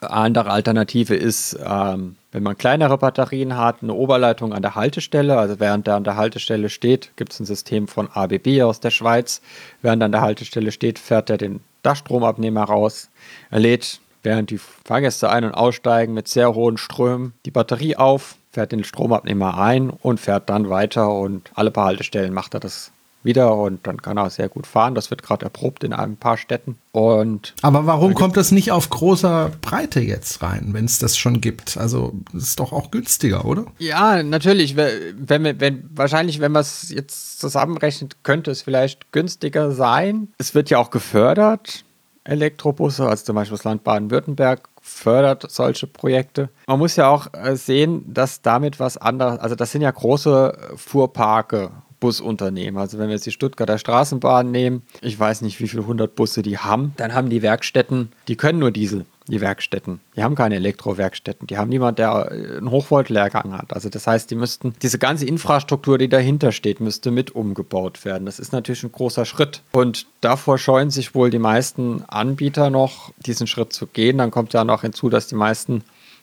Eine andere Alternative ist, ähm, wenn man kleinere Batterien hat, eine Oberleitung an der Haltestelle. Also während der an der Haltestelle steht, gibt es ein System von ABB aus der Schweiz. Während er an der Haltestelle steht, fährt er den Dachstromabnehmer raus. Er lädt, während die Fahrgäste ein- und aussteigen, mit sehr hohen Strömen die Batterie auf fährt den Stromabnehmer ein und fährt dann weiter und alle paar Haltestellen macht er das wieder und dann kann er sehr gut fahren. Das wird gerade erprobt in ein paar Städten. Und Aber warum kommt das nicht auf großer Breite jetzt rein, wenn es das schon gibt? Also das ist doch auch günstiger, oder? Ja, natürlich. Wenn, wenn, wahrscheinlich, wenn man es jetzt zusammenrechnet, könnte es vielleicht günstiger sein. Es wird ja auch gefördert. Elektrobusse, also zum Beispiel das Land Baden-Württemberg fördert solche Projekte. Man muss ja auch äh, sehen, dass damit was anderes, also das sind ja große Fuhrparke, Busunternehmen. Also wenn wir jetzt die Stuttgarter Straßenbahn nehmen, ich weiß nicht, wie viele hundert Busse die haben, dann haben die Werkstätten, die können nur Diesel die Werkstätten. Die haben keine Elektrowerkstätten. Die haben niemand, der äh, einen Hochvoltlehrgang hat. Also das heißt, die müssten, diese ganze Infrastruktur, die dahinter steht, müsste mit umgebaut werden. Das ist natürlich ein großer Schritt. Und davor scheuen sich wohl die meisten Anbieter noch, diesen Schritt zu gehen. Dann kommt ja noch hinzu, dass die meisten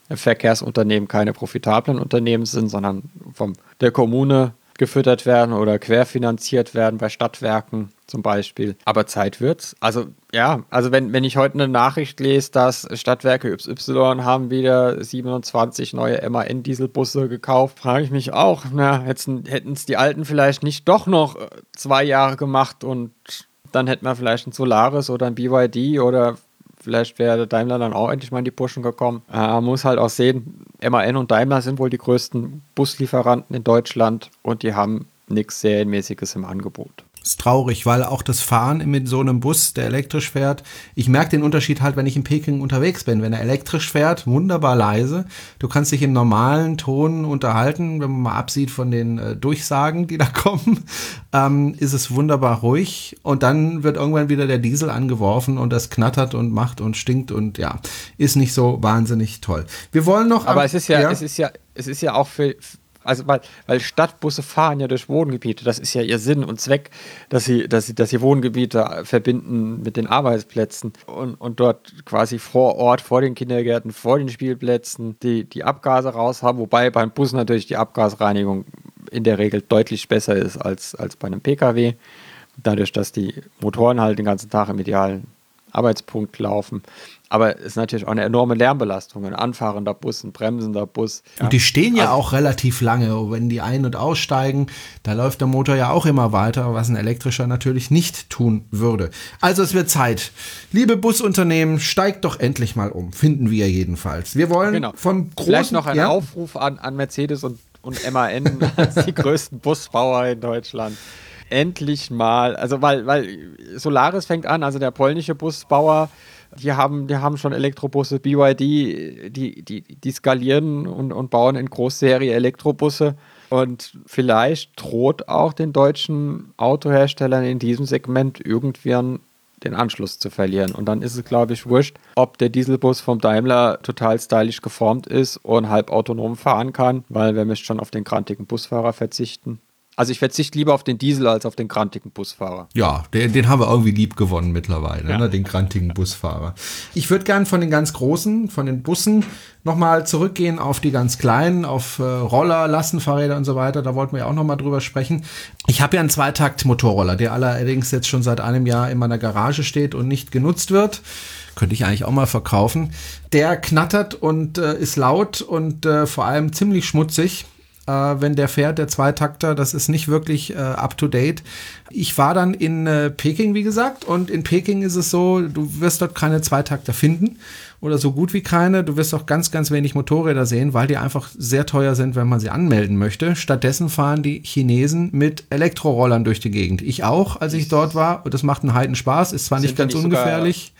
Verkehrsunternehmen keine profitablen Unternehmen sind, sondern von der Kommune gefüttert werden oder querfinanziert werden bei Stadtwerken zum Beispiel. Aber Zeit wird's. Also ja, also wenn, wenn ich heute eine Nachricht lese, dass Stadtwerke YY haben wieder 27 neue MAN-Dieselbusse gekauft, frage ich mich auch, na, hätten es die alten vielleicht nicht doch noch äh, zwei Jahre gemacht und dann hätten wir vielleicht ein Solaris oder ein BYD oder vielleicht wäre Daimler dann auch endlich mal in die Puschen gekommen. Äh, man muss halt auch sehen, MAN und Daimler sind wohl die größten Buslieferanten in Deutschland und die haben nichts Serienmäßiges im Angebot ist traurig, weil auch das Fahren mit so einem Bus, der elektrisch fährt, ich merke den Unterschied halt, wenn ich in Peking unterwegs bin. Wenn er elektrisch fährt, wunderbar leise. Du kannst dich im normalen Ton unterhalten, wenn man mal absieht von den äh, Durchsagen, die da kommen, ähm, ist es wunderbar ruhig. Und dann wird irgendwann wieder der Diesel angeworfen und das knattert und macht und stinkt und ja, ist nicht so wahnsinnig toll. Wir wollen noch. Aber es ist ja, ja, es ist ja, es ist ja auch für Also weil, weil Stadtbusse fahren ja durch Wohngebiete. Das ist ja ihr Sinn und Zweck, dass sie, dass sie, dass sie Wohngebiete verbinden mit den Arbeitsplätzen und, und dort quasi vor Ort, vor den Kindergärten, vor den Spielplätzen die, die Abgase raus haben, wobei beim Bus natürlich die Abgasreinigung in der Regel deutlich besser ist als, als bei einem Pkw. Dadurch, dass die Motoren halt den ganzen Tag im idealen Arbeitspunkt laufen. Aber es ist natürlich auch eine enorme Lärmbelastung. Ein anfahrender Bus, ein bremsender Bus. Ja. Und die stehen ja also, auch relativ lange. Wenn die ein- und aussteigen, da läuft der Motor ja auch immer weiter, was ein elektrischer natürlich nicht tun würde. Also es wird Zeit. Liebe Busunternehmen, steigt doch endlich mal um. Finden wir jedenfalls. Wir wollen genau. vom großen... Vielleicht noch ein ja? Aufruf an, an Mercedes und, und MAN als die größten Busbauer in Deutschland endlich mal, also weil, weil Solaris fängt an, also der polnische Busbauer, die haben, die haben schon Elektrobusse, BYD, die, die, die skalieren und, und bauen in Großserie Elektrobusse. Und vielleicht droht auch den deutschen Autoherstellern in diesem Segment irgendwann den Anschluss zu verlieren. Und dann ist es, glaube ich, wurscht, ob der Dieselbus vom Daimler total stylisch geformt ist und halb autonom fahren kann, weil wir müssen schon auf den grantigen Busfahrer verzichten. Also ich verzichte lieber auf den Diesel als auf den grantigen Busfahrer. Ja, den, den haben wir irgendwie lieb gewonnen mittlerweile, ja. ne, den grantigen Busfahrer. Ich würde gern von den ganz großen, von den Bussen nochmal zurückgehen auf die ganz kleinen, auf äh, Roller, Lastenfahrräder und so weiter. Da wollten wir ja auch nochmal drüber sprechen. Ich habe ja einen Zweitakt-Motorroller, der allerdings jetzt schon seit einem Jahr in meiner Garage steht und nicht genutzt wird könnte ich eigentlich auch mal verkaufen. Der knattert und äh, ist laut und äh, vor allem ziemlich schmutzig äh, wenn der fährt, der Zweitakter. Das ist nicht wirklich äh, up-to-date. Ich war dann in äh, Peking, wie gesagt, und in Peking ist es so, du wirst dort keine Zweitakter finden oder so gut wie keine. Du wirst auch ganz, ganz wenig Motorräder sehen, weil die einfach sehr teuer sind, wenn man sie anmelden möchte. Stattdessen fahren die Chinesen mit Elektrorollern durch die Gegend. Ich auch, als ich dort war. Und das macht einen heiden Spaß, ist zwar nicht ganz nicht ungefährlich.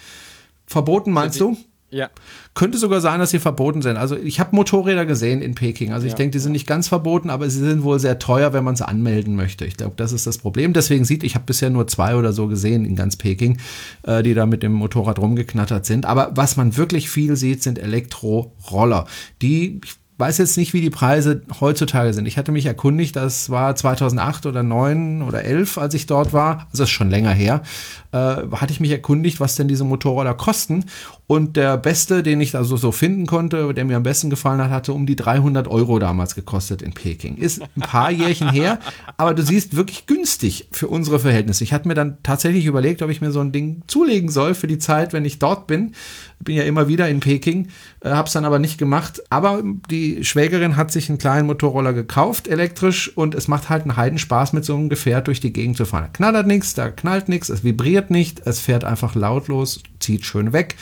Verboten meinst du? Ja. Könnte sogar sein, dass sie verboten sind. Also ich habe Motorräder gesehen in Peking. Also ich ja. denke, die sind nicht ganz verboten, aber sie sind wohl sehr teuer, wenn man sie anmelden möchte. Ich glaube, das ist das Problem. Deswegen sieht, ich habe bisher nur zwei oder so gesehen in ganz Peking, äh, die da mit dem Motorrad rumgeknattert sind. Aber was man wirklich viel sieht, sind Elektroroller. Die, ich weiß jetzt nicht, wie die Preise heutzutage sind. Ich hatte mich erkundigt, das war 2008 oder 9 oder 11, als ich dort war. Also das ist schon länger her. Äh, hatte ich mich erkundigt, was denn diese Motorroller kosten. Und der beste, den ich also so finden konnte, der mir am besten gefallen hat, hatte um die 300 Euro damals gekostet in Peking. Ist ein paar Jährchen her, aber du siehst wirklich günstig für unsere Verhältnisse. Ich hatte mir dann tatsächlich überlegt, ob ich mir so ein Ding zulegen soll für die Zeit, wenn ich dort bin. Bin ja immer wieder in Peking, äh, hab's dann aber nicht gemacht. Aber die Schwägerin hat sich einen kleinen Motorroller gekauft, elektrisch, und es macht halt einen Heidenspaß, mit so einem Gefährt durch die Gegend zu fahren. Da knallert nichts, da knallt nichts, es vibriert nicht, es fährt einfach lautlos, zieht schön weg,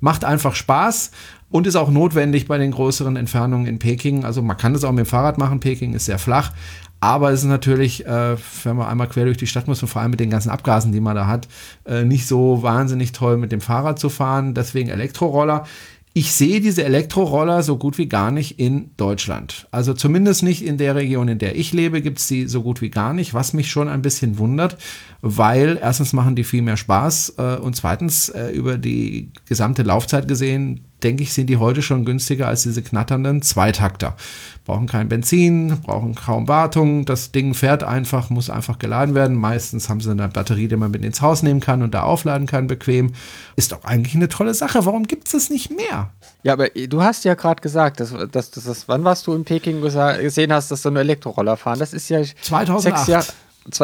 macht einfach Spaß und ist auch notwendig bei den größeren Entfernungen in Peking. Also man kann das auch mit dem Fahrrad machen, Peking ist sehr flach, aber es ist natürlich, äh, wenn man einmal quer durch die Stadt muss und vor allem mit den ganzen Abgasen, die man da hat, äh, nicht so wahnsinnig toll mit dem Fahrrad zu fahren. Deswegen Elektroroller. Ich sehe diese Elektroroller so gut wie gar nicht in Deutschland. Also zumindest nicht in der Region, in der ich lebe, gibt es die so gut wie gar nicht, was mich schon ein bisschen wundert, weil erstens machen die viel mehr Spaß äh, und zweitens äh, über die gesamte Laufzeit gesehen denke ich, sind die heute schon günstiger als diese knatternden Zweitakter. Brauchen kein Benzin, brauchen kaum Wartung. Das Ding fährt einfach, muss einfach geladen werden. Meistens haben sie eine Batterie, die man mit ins Haus nehmen kann und da aufladen kann, bequem. Ist doch eigentlich eine tolle Sache. Warum gibt es das nicht mehr? Ja, aber du hast ja gerade gesagt, dass, dass, dass, dass, wann warst du in Peking gesehen hast, dass so eine Elektroroller fahren? Das ist ja 2008. sechs Jahre.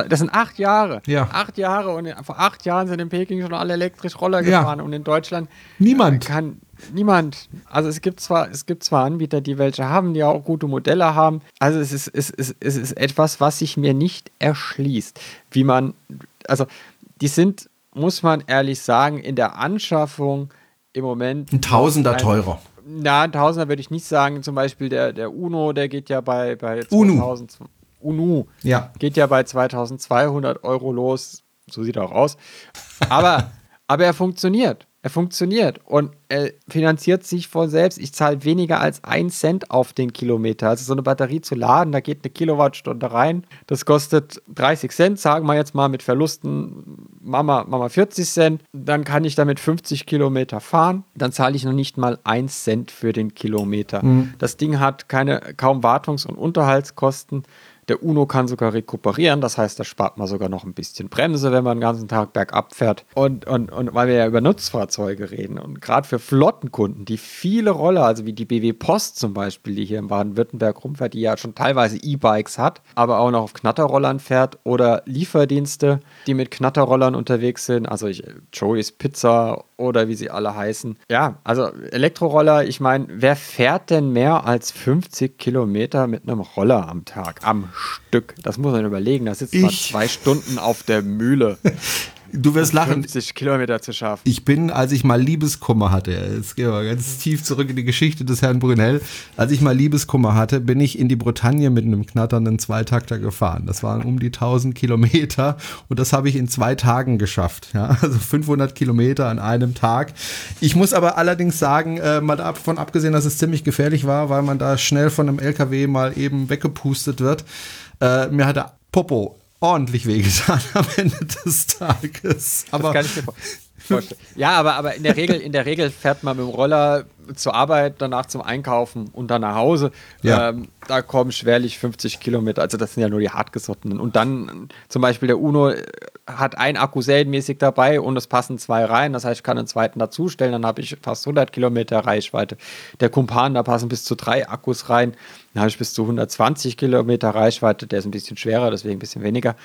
Das sind acht Jahre. Ja. Acht Jahre und vor acht Jahren sind in Peking schon alle elektrisch Roller gefahren ja. und in Deutschland niemand kann niemand. Also es gibt zwar es gibt zwar Anbieter, die welche haben, die auch gute Modelle haben. Also es ist es ist, es ist etwas, was sich mir nicht erschließt, wie man also die sind muss man ehrlich sagen in der Anschaffung im Moment ein Tausender teurer. Na, ein Tausender würde ich nicht sagen. Zum Beispiel der, der Uno, der geht ja bei, bei 2000, Uno. UNU. Ja. Geht ja bei 2200 Euro los. So sieht er auch aus. Aber, aber er funktioniert. Er funktioniert und er finanziert sich von selbst. Ich zahle weniger als ein Cent auf den Kilometer. Also so eine Batterie zu laden, da geht eine Kilowattstunde rein. Das kostet 30 Cent, sagen wir jetzt mal mit Verlusten, Mama, Mama 40 Cent. Dann kann ich damit 50 Kilometer fahren. Dann zahle ich noch nicht mal 1 Cent für den Kilometer. Mhm. Das Ding hat keine, kaum Wartungs- und Unterhaltskosten. Der Uno kann sogar rekuperieren, das heißt, da spart man sogar noch ein bisschen Bremse, wenn man den ganzen Tag bergab fährt. Und, und, und weil wir ja über Nutzfahrzeuge reden und gerade für Flottenkunden, die viele Roller, also wie die BW Post zum Beispiel, die hier in Baden-Württemberg rumfährt, die ja schon teilweise E-Bikes hat, aber auch noch auf Knatterrollern fährt oder Lieferdienste, die mit Knatterrollern unterwegs sind, also ich, Joey's Pizza oder wie sie alle heißen. Ja, also Elektroroller, ich meine, wer fährt denn mehr als 50 Kilometer mit einem Roller am Tag? Am Stück. Das muss man überlegen. Da sitzt ich. man zwei Stunden auf der Mühle. Du wirst lachen. 50 Kilometer zu schaffen. Ich bin, als ich mal Liebeskummer hatte, jetzt gehen wir ganz tief zurück in die Geschichte des Herrn Brunel. Als ich mal Liebeskummer hatte, bin ich in die Bretagne mit einem knatternden Zweitakter gefahren. Das waren um die 1000 Kilometer und das habe ich in zwei Tagen geschafft. Ja, also 500 Kilometer an einem Tag. Ich muss aber allerdings sagen, äh, mal davon abgesehen, dass es ziemlich gefährlich war, weil man da schnell von einem LKW mal eben weggepustet wird. Äh, mir hatte Popo ordentlich wehgetan am Ende des Tages. Aber das kann ich mir vorstellen. Ja, aber, aber in, der Regel, in der Regel fährt man mit dem Roller zur Arbeit, danach zum Einkaufen und dann nach Hause. Ja. Ähm, da kommen schwerlich 50 Kilometer. Also das sind ja nur die hartgesottenen. Und dann zum Beispiel der Uno hat ein Akku serienmäßig dabei und es passen zwei rein. Das heißt, ich kann einen zweiten dazustellen, dann habe ich fast 100 Kilometer Reichweite. Der Kumpan, da passen bis zu drei Akkus rein. Dann habe ich bis zu 120 Kilometer Reichweite. Der ist ein bisschen schwerer, deswegen ein bisschen weniger.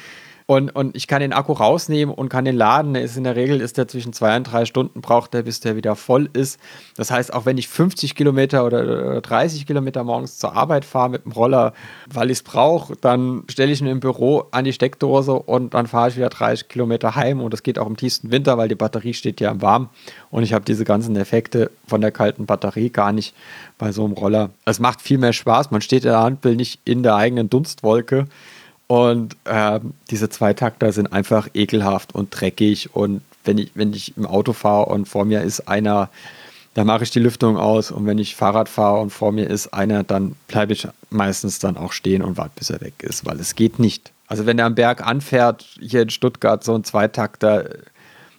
Und, und ich kann den Akku rausnehmen und kann den laden. Ist in der Regel ist der zwischen zwei und drei Stunden braucht der, bis der wieder voll ist. Das heißt, auch wenn ich 50 Kilometer oder 30 Kilometer morgens zur Arbeit fahre mit dem Roller, weil ich es brauche, dann stelle ich ihn im Büro an die Steckdose und dann fahre ich wieder 30 Kilometer heim. Und das geht auch im tiefsten Winter, weil die Batterie steht ja im Warm. Und ich habe diese ganzen Effekte von der kalten Batterie gar nicht bei so einem Roller. Es macht viel mehr Spaß. Man steht in der Handbill nicht in der eigenen Dunstwolke. Und äh, diese Zweitakter sind einfach ekelhaft und dreckig. Und wenn ich, wenn ich im Auto fahre und vor mir ist einer, dann mache ich die Lüftung aus. Und wenn ich Fahrrad fahre und vor mir ist einer, dann bleibe ich meistens dann auch stehen und warte, bis er weg ist, weil es geht nicht. Also wenn er am Berg anfährt, hier in Stuttgart, so ein Zweitakter,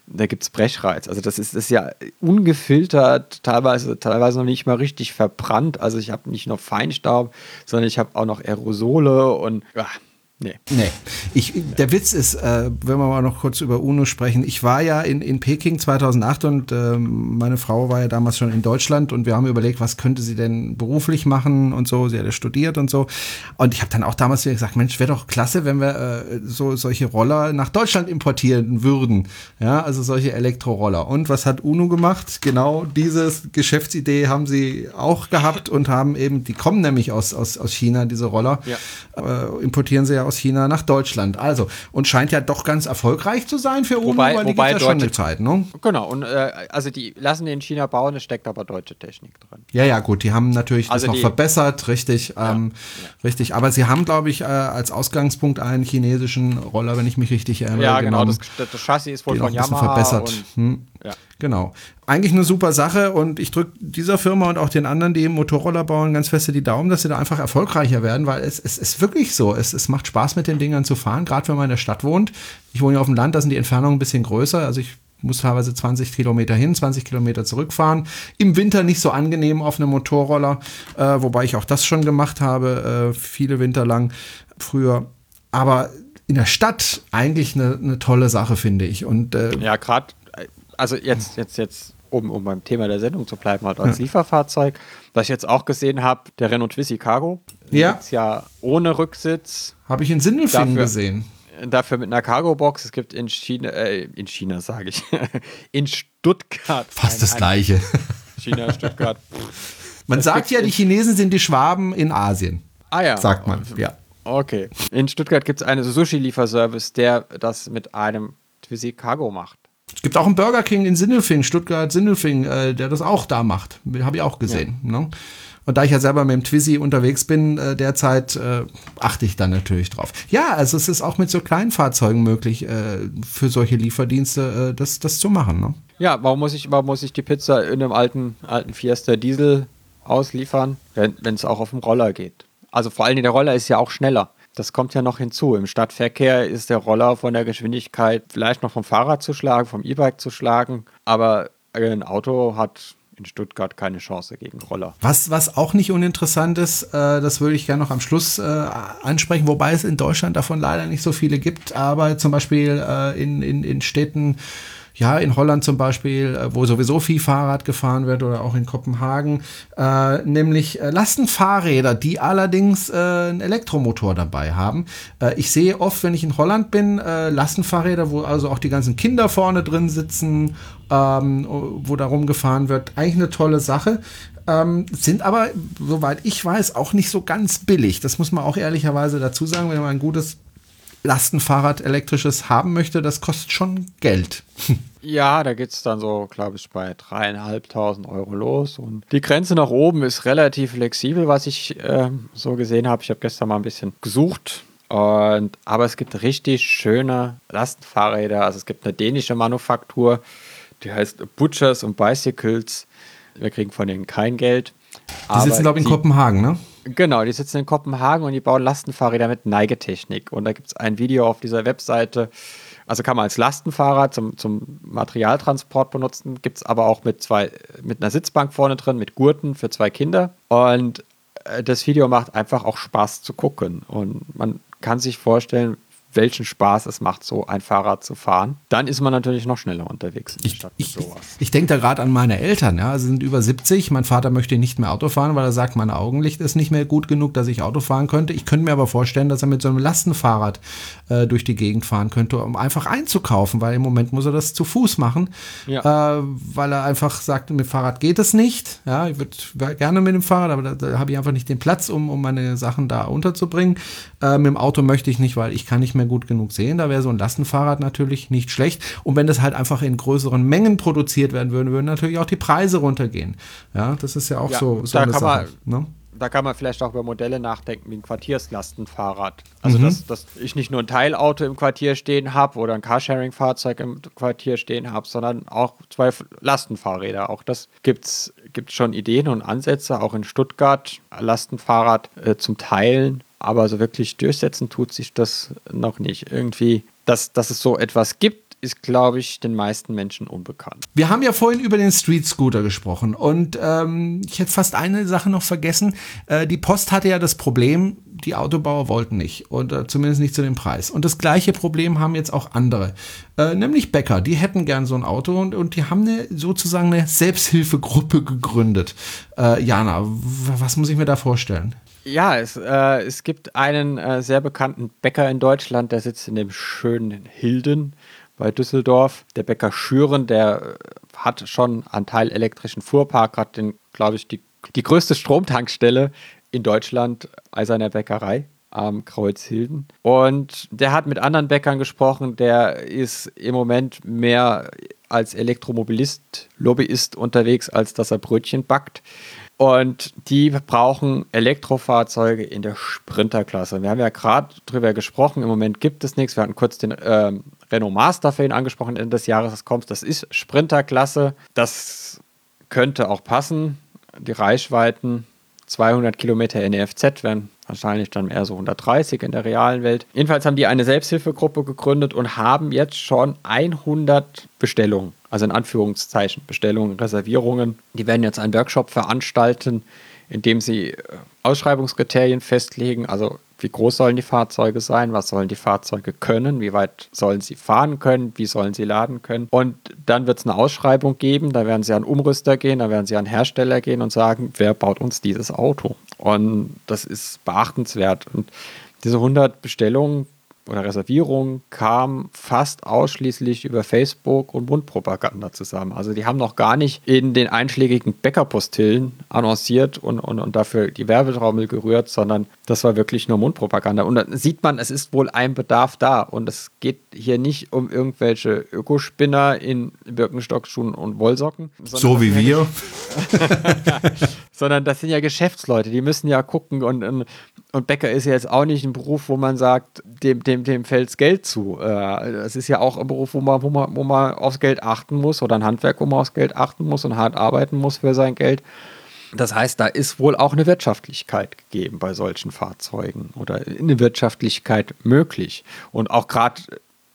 da gibt es Brechreiz. Also das ist, das ist ja ungefiltert, teilweise, teilweise noch nicht mal richtig verbrannt. Also ich habe nicht nur Feinstaub, sondern ich habe auch noch Aerosole und ja, Nee. Nee. Ich, der Witz ist, äh, wenn wir mal noch kurz über UNO sprechen, ich war ja in, in Peking 2008 und äh, meine Frau war ja damals schon in Deutschland und wir haben überlegt, was könnte sie denn beruflich machen und so. Sie hat ja studiert und so. Und ich habe dann auch damals wieder gesagt, Mensch, wäre doch klasse, wenn wir äh, so solche Roller nach Deutschland importieren würden. Ja, also solche Elektroroller. Und was hat UNO gemacht? Genau diese Geschäftsidee haben sie auch gehabt und haben eben, die kommen nämlich aus, aus, aus China, diese Roller, ja. äh, importieren sie ja aus aus China nach Deutschland. Also, und scheint ja doch ganz erfolgreich zu sein für UNO, weil wobei die gibt ja schon eine Zeit, ne? Genau, und äh, also die lassen den in China bauen, es steckt aber deutsche Technik drin. Ja, ja, gut, die haben natürlich also das noch verbessert, richtig, ja, ähm, ja. richtig. Aber sie haben, glaube ich, äh, als Ausgangspunkt einen chinesischen Roller, wenn ich mich richtig erinnere. Ja, genau, das, das, Chassis ist wohl von Yamaha. verbessert. Und, hm. Ja. Genau. Eigentlich eine super Sache und ich drücke dieser Firma und auch den anderen, die Motorroller bauen, ganz feste die Daumen, dass sie da einfach erfolgreicher werden, weil es, es ist wirklich so. Es, es macht Spaß, mit den Dingern zu fahren, gerade wenn man in der Stadt wohnt. Ich wohne ja auf dem Land, da sind die Entfernungen ein bisschen größer. Also ich muss teilweise 20 Kilometer hin, 20 Kilometer zurückfahren. Im Winter nicht so angenehm auf einem Motorroller, äh, wobei ich auch das schon gemacht habe, äh, viele Winter lang früher. Aber in der Stadt eigentlich eine, eine tolle Sache, finde ich. Und, äh, ja, gerade also jetzt, jetzt, jetzt, um, um beim Thema der Sendung zu bleiben, halt als ja. Lieferfahrzeug, was ich jetzt auch gesehen habe, der Renault Twizy Cargo. Ja. Ist ja ohne Rücksitz. Habe ich in Sindelfingen gesehen. Dafür mit einer Cargo-Box. Es gibt in China, äh, in China sage ich, in Stuttgart. Fast das Gleiche. China, Stuttgart. Man das sagt ja, die Chinesen sind die Schwaben in Asien. Ah ja. Sagt man, ja. Okay. In Stuttgart gibt es einen Sushi-Lieferservice, der das mit einem Twizy Cargo macht. Gibt auch einen Burger King in Sindelfing, Stuttgart-Sindelfing, äh, der das auch da macht. Habe ich auch gesehen. Ja. Ne? Und da ich ja selber mit dem Twizy unterwegs bin, äh, derzeit äh, achte ich dann natürlich drauf. Ja, also es ist auch mit so kleinen Fahrzeugen möglich, äh, für solche Lieferdienste äh, das, das zu machen. Ne? Ja, warum muss ich, warum muss ich die Pizza in einem alten, alten Fiesta Diesel ausliefern, wenn es auch auf dem Roller geht? Also vor allem der Roller ist ja auch schneller. Das kommt ja noch hinzu. Im Stadtverkehr ist der Roller von der Geschwindigkeit vielleicht noch vom Fahrrad zu schlagen, vom E-Bike zu schlagen, aber ein Auto hat in Stuttgart keine Chance gegen Roller. Was, was auch nicht uninteressant ist, äh, das würde ich gerne noch am Schluss äh, ansprechen, wobei es in Deutschland davon leider nicht so viele gibt, aber zum Beispiel äh, in, in, in Städten ja, in Holland zum Beispiel, äh, wo sowieso viel Fahrrad gefahren wird oder auch in Kopenhagen, äh, nämlich äh, Lastenfahrräder, die allerdings äh, einen Elektromotor dabei haben. Äh, ich sehe oft, wenn ich in Holland bin, äh, Lastenfahrräder, wo also auch die ganzen Kinder vorne drin sitzen, ähm, wo da rumgefahren wird. Eigentlich eine tolle Sache. Ähm, sind aber, soweit ich weiß, auch nicht so ganz billig. Das muss man auch ehrlicherweise dazu sagen, wenn man ein gutes Lastenfahrrad elektrisches haben möchte, das kostet schon Geld. Ja, da geht es dann so, glaube ich, bei dreieinhalbtausend Euro los. Und die Grenze nach oben ist relativ flexibel, was ich äh, so gesehen habe. Ich habe gestern mal ein bisschen gesucht. Und, aber es gibt richtig schöne Lastenfahrräder. Also es gibt eine dänische Manufaktur, die heißt Butchers und Bicycles. Wir kriegen von denen kein Geld. Die sitzen, glaube ich, in Kopenhagen, ne? Genau, die sitzen in Kopenhagen und die bauen Lastenfahrräder mit Neigetechnik. Und da gibt es ein Video auf dieser Webseite. Also kann man als Lastenfahrrad zum, zum Materialtransport benutzen, gibt es aber auch mit zwei, mit einer Sitzbank vorne drin, mit Gurten für zwei Kinder. Und äh, das Video macht einfach auch Spaß zu gucken. Und man kann sich vorstellen, welchen Spaß es macht, so ein Fahrrad zu fahren. Dann ist man natürlich noch schneller unterwegs ich. Ich, ich denke da gerade an meine Eltern, ja, sie sind über 70. Mein Vater möchte nicht mehr Auto fahren, weil er sagt, mein Augenlicht ist nicht mehr gut genug, dass ich Auto fahren könnte. Ich könnte mir aber vorstellen, dass er mit so einem Lastenfahrrad äh, durch die Gegend fahren könnte, um einfach einzukaufen, weil im Moment muss er das zu Fuß machen, ja. äh, weil er einfach sagt, mit dem Fahrrad geht es nicht. Ja, ich würde gerne mit dem Fahrrad, aber da, da habe ich einfach nicht den Platz, um, um meine Sachen da unterzubringen. Äh, mit dem Auto möchte ich nicht, weil ich kann nicht mehr gut genug sehen. Da wäre so ein Lastenfahrrad natürlich nicht schlecht. Und wenn das halt einfach in größeren Mengen produziert werden würde, würden natürlich auch die Preise runtergehen. Ja, das ist ja auch ja, so, so eine Sache. Man, ne? Da kann man vielleicht auch über Modelle nachdenken wie ein Quartierslastenfahrrad. Also, mhm. dass, dass ich nicht nur ein Teilauto im Quartier stehen habe oder ein Carsharing-Fahrzeug im Quartier stehen habe, sondern auch zwei Lastenfahrräder. Auch das gibt es schon Ideen und Ansätze, auch in Stuttgart, Lastenfahrrad äh, zum Teilen aber so wirklich durchsetzen tut sich das noch nicht. Irgendwie, dass, dass es so etwas gibt, ist, glaube ich, den meisten Menschen unbekannt. Wir haben ja vorhin über den Street Scooter gesprochen und ähm, ich hätte fast eine Sache noch vergessen. Äh, die Post hatte ja das Problem, die Autobauer wollten nicht und äh, zumindest nicht zu dem Preis. Und das gleiche Problem haben jetzt auch andere, äh, nämlich Bäcker. Die hätten gern so ein Auto und, und die haben eine, sozusagen eine Selbsthilfegruppe gegründet. Äh, Jana, was muss ich mir da vorstellen? Ja, es, äh, es gibt einen äh, sehr bekannten Bäcker in Deutschland, der sitzt in dem schönen Hilden bei Düsseldorf. Der Bäcker Schüren, der äh, hat schon einen Teil elektrischen Fuhrpark, hat den, glaube ich, die, die größte Stromtankstelle in Deutschland bei seiner Bäckerei am Kreuzhilden. Und der hat mit anderen Bäckern gesprochen, der ist im Moment mehr als Elektromobilist, Lobbyist unterwegs, als dass er Brötchen backt. Und die brauchen Elektrofahrzeuge in der Sprinterklasse. Wir haben ja gerade drüber gesprochen, im Moment gibt es nichts. Wir hatten kurz den äh, Renault Master für ihn angesprochen, Ende des Jahres, das kommt. Das ist Sprinterklasse. Das könnte auch passen. Die Reichweiten 200 Kilometer NEFZ wären wahrscheinlich dann eher so 130 in der realen Welt. Jedenfalls haben die eine Selbsthilfegruppe gegründet und haben jetzt schon 100 Bestellungen also in Anführungszeichen Bestellungen, Reservierungen. Die werden jetzt einen Workshop veranstalten, in dem sie äh, Ausschreibungskriterien festlegen, also wie groß sollen die Fahrzeuge sein, was sollen die Fahrzeuge können, wie weit sollen sie fahren können, wie sollen sie laden können. Und dann wird es eine Ausschreibung geben, da werden sie an Umrüster gehen, da werden sie an Hersteller gehen und sagen, wer baut uns dieses Auto. Und das ist beachtenswert. Und diese 100 Bestellungen oder Reservierungen kamen fast ausschließlich über Facebook und Mundpropaganda zusammen. Also die haben noch gar nicht in den einschlägigen Bäckerpostillen annonciert und, und, und dafür die Werbetrommel gerührt, sondern das war wirklich nur Mundpropaganda. Und dann sieht man, es ist wohl ein Bedarf da. Und es geht hier nicht um irgendwelche Ökospinner in Birkenstockschuhen und Wollsocken. So wie wir. sondern das sind ja Geschäftsleute, die müssen ja gucken und, und, und Bäcker ist ja jetzt auch nicht ein Beruf, wo man sagt, dem, dem, dem fällt Geld zu. Es ist ja auch ein Beruf, wo man, wo, man, wo man aufs Geld achten muss oder ein Handwerk, wo man aufs Geld achten muss und hart arbeiten muss für sein Geld. Das heißt, da ist wohl auch eine Wirtschaftlichkeit gegeben bei solchen Fahrzeugen oder eine Wirtschaftlichkeit möglich. Und auch gerade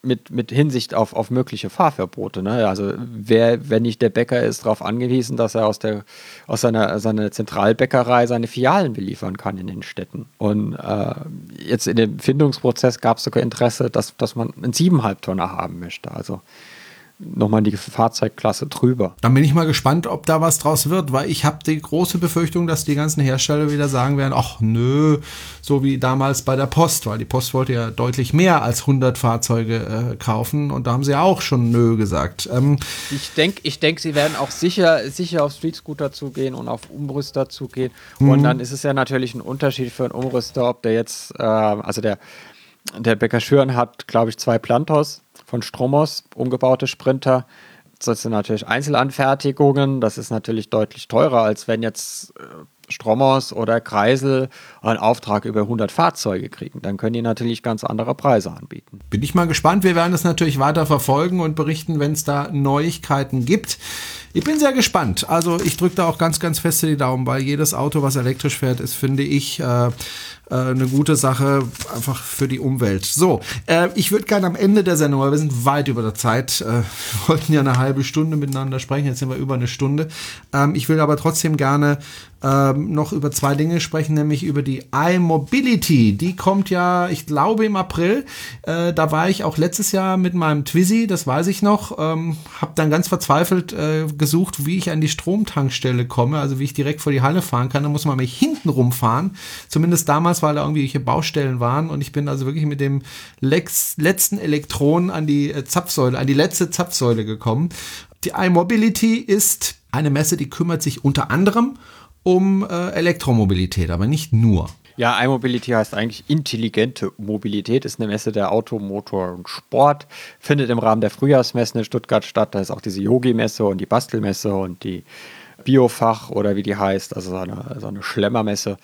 mit, mit Hinsicht auf, auf mögliche Fahrverbote. Ne? Also wer, wenn nicht der Bäcker ist, darauf angewiesen, dass er aus, der, aus seiner, seiner Zentralbäckerei seine Filialen beliefern kann in den Städten. Und äh, jetzt in dem Findungsprozess gab es sogar Interesse, dass, dass man einen 7,5 Tonner haben möchte. Also nochmal die Fahrzeugklasse drüber. Dann bin ich mal gespannt, ob da was draus wird, weil ich habe die große Befürchtung, dass die ganzen Hersteller wieder sagen werden, ach nö, so wie damals bei der Post, weil die Post wollte ja deutlich mehr als 100 Fahrzeuge äh, kaufen und da haben sie ja auch schon nö gesagt. Ähm, ich denke, ich denk, sie werden auch sicher, sicher auf Street Scooter zugehen und auf Umrüster zugehen und mhm. dann ist es ja natürlich ein Unterschied für einen Umrüster, ob der jetzt, äh, also der der Bäcker Schüren hat, glaube ich, zwei Plantos von Stromos, umgebaute Sprinter. Das sind natürlich Einzelanfertigungen. Das ist natürlich deutlich teurer, als wenn jetzt äh, Stromos oder Kreisel einen Auftrag über 100 Fahrzeuge kriegen. Dann können die natürlich ganz andere Preise anbieten. Bin ich mal gespannt. Wir werden das natürlich weiter verfolgen und berichten, wenn es da Neuigkeiten gibt. Ich bin sehr gespannt. Also ich drücke da auch ganz, ganz feste die Daumen, weil jedes Auto, was elektrisch fährt, ist, finde ich, äh, äh, eine gute Sache, einfach für die Umwelt. So, äh, ich würde gerne am Ende der Sendung, weil wir sind weit über der Zeit, äh, wollten ja eine halbe Stunde miteinander sprechen, jetzt sind wir über eine Stunde. Ähm, ich will aber trotzdem gerne ähm, noch über zwei Dinge sprechen, nämlich über die iMobility. Die kommt ja, ich glaube, im April. Äh, da war ich auch letztes Jahr mit meinem Twizy, das weiß ich noch. Ähm, habe dann ganz verzweifelt äh, gesucht, wie ich an die Stromtankstelle komme, also wie ich direkt vor die Halle fahren kann. Da muss man mich hinten rumfahren. Zumindest damals, weil da irgendwelche Baustellen waren. Und ich bin also wirklich mit dem Lex letzten Elektron an die äh, Zapfsäule, an die letzte Zapfsäule gekommen. Die iMobility ist eine Messe, die kümmert sich unter anderem um äh, Elektromobilität, aber nicht nur. Ja, iMobility heißt eigentlich intelligente Mobilität, ist eine Messe der Auto, Motor und Sport, findet im Rahmen der Frühjahrsmessen in Stuttgart statt. Da ist auch diese Yogi-Messe und die Bastelmesse und die Biofach oder wie die heißt, also so eine, so eine Schlemmermesse.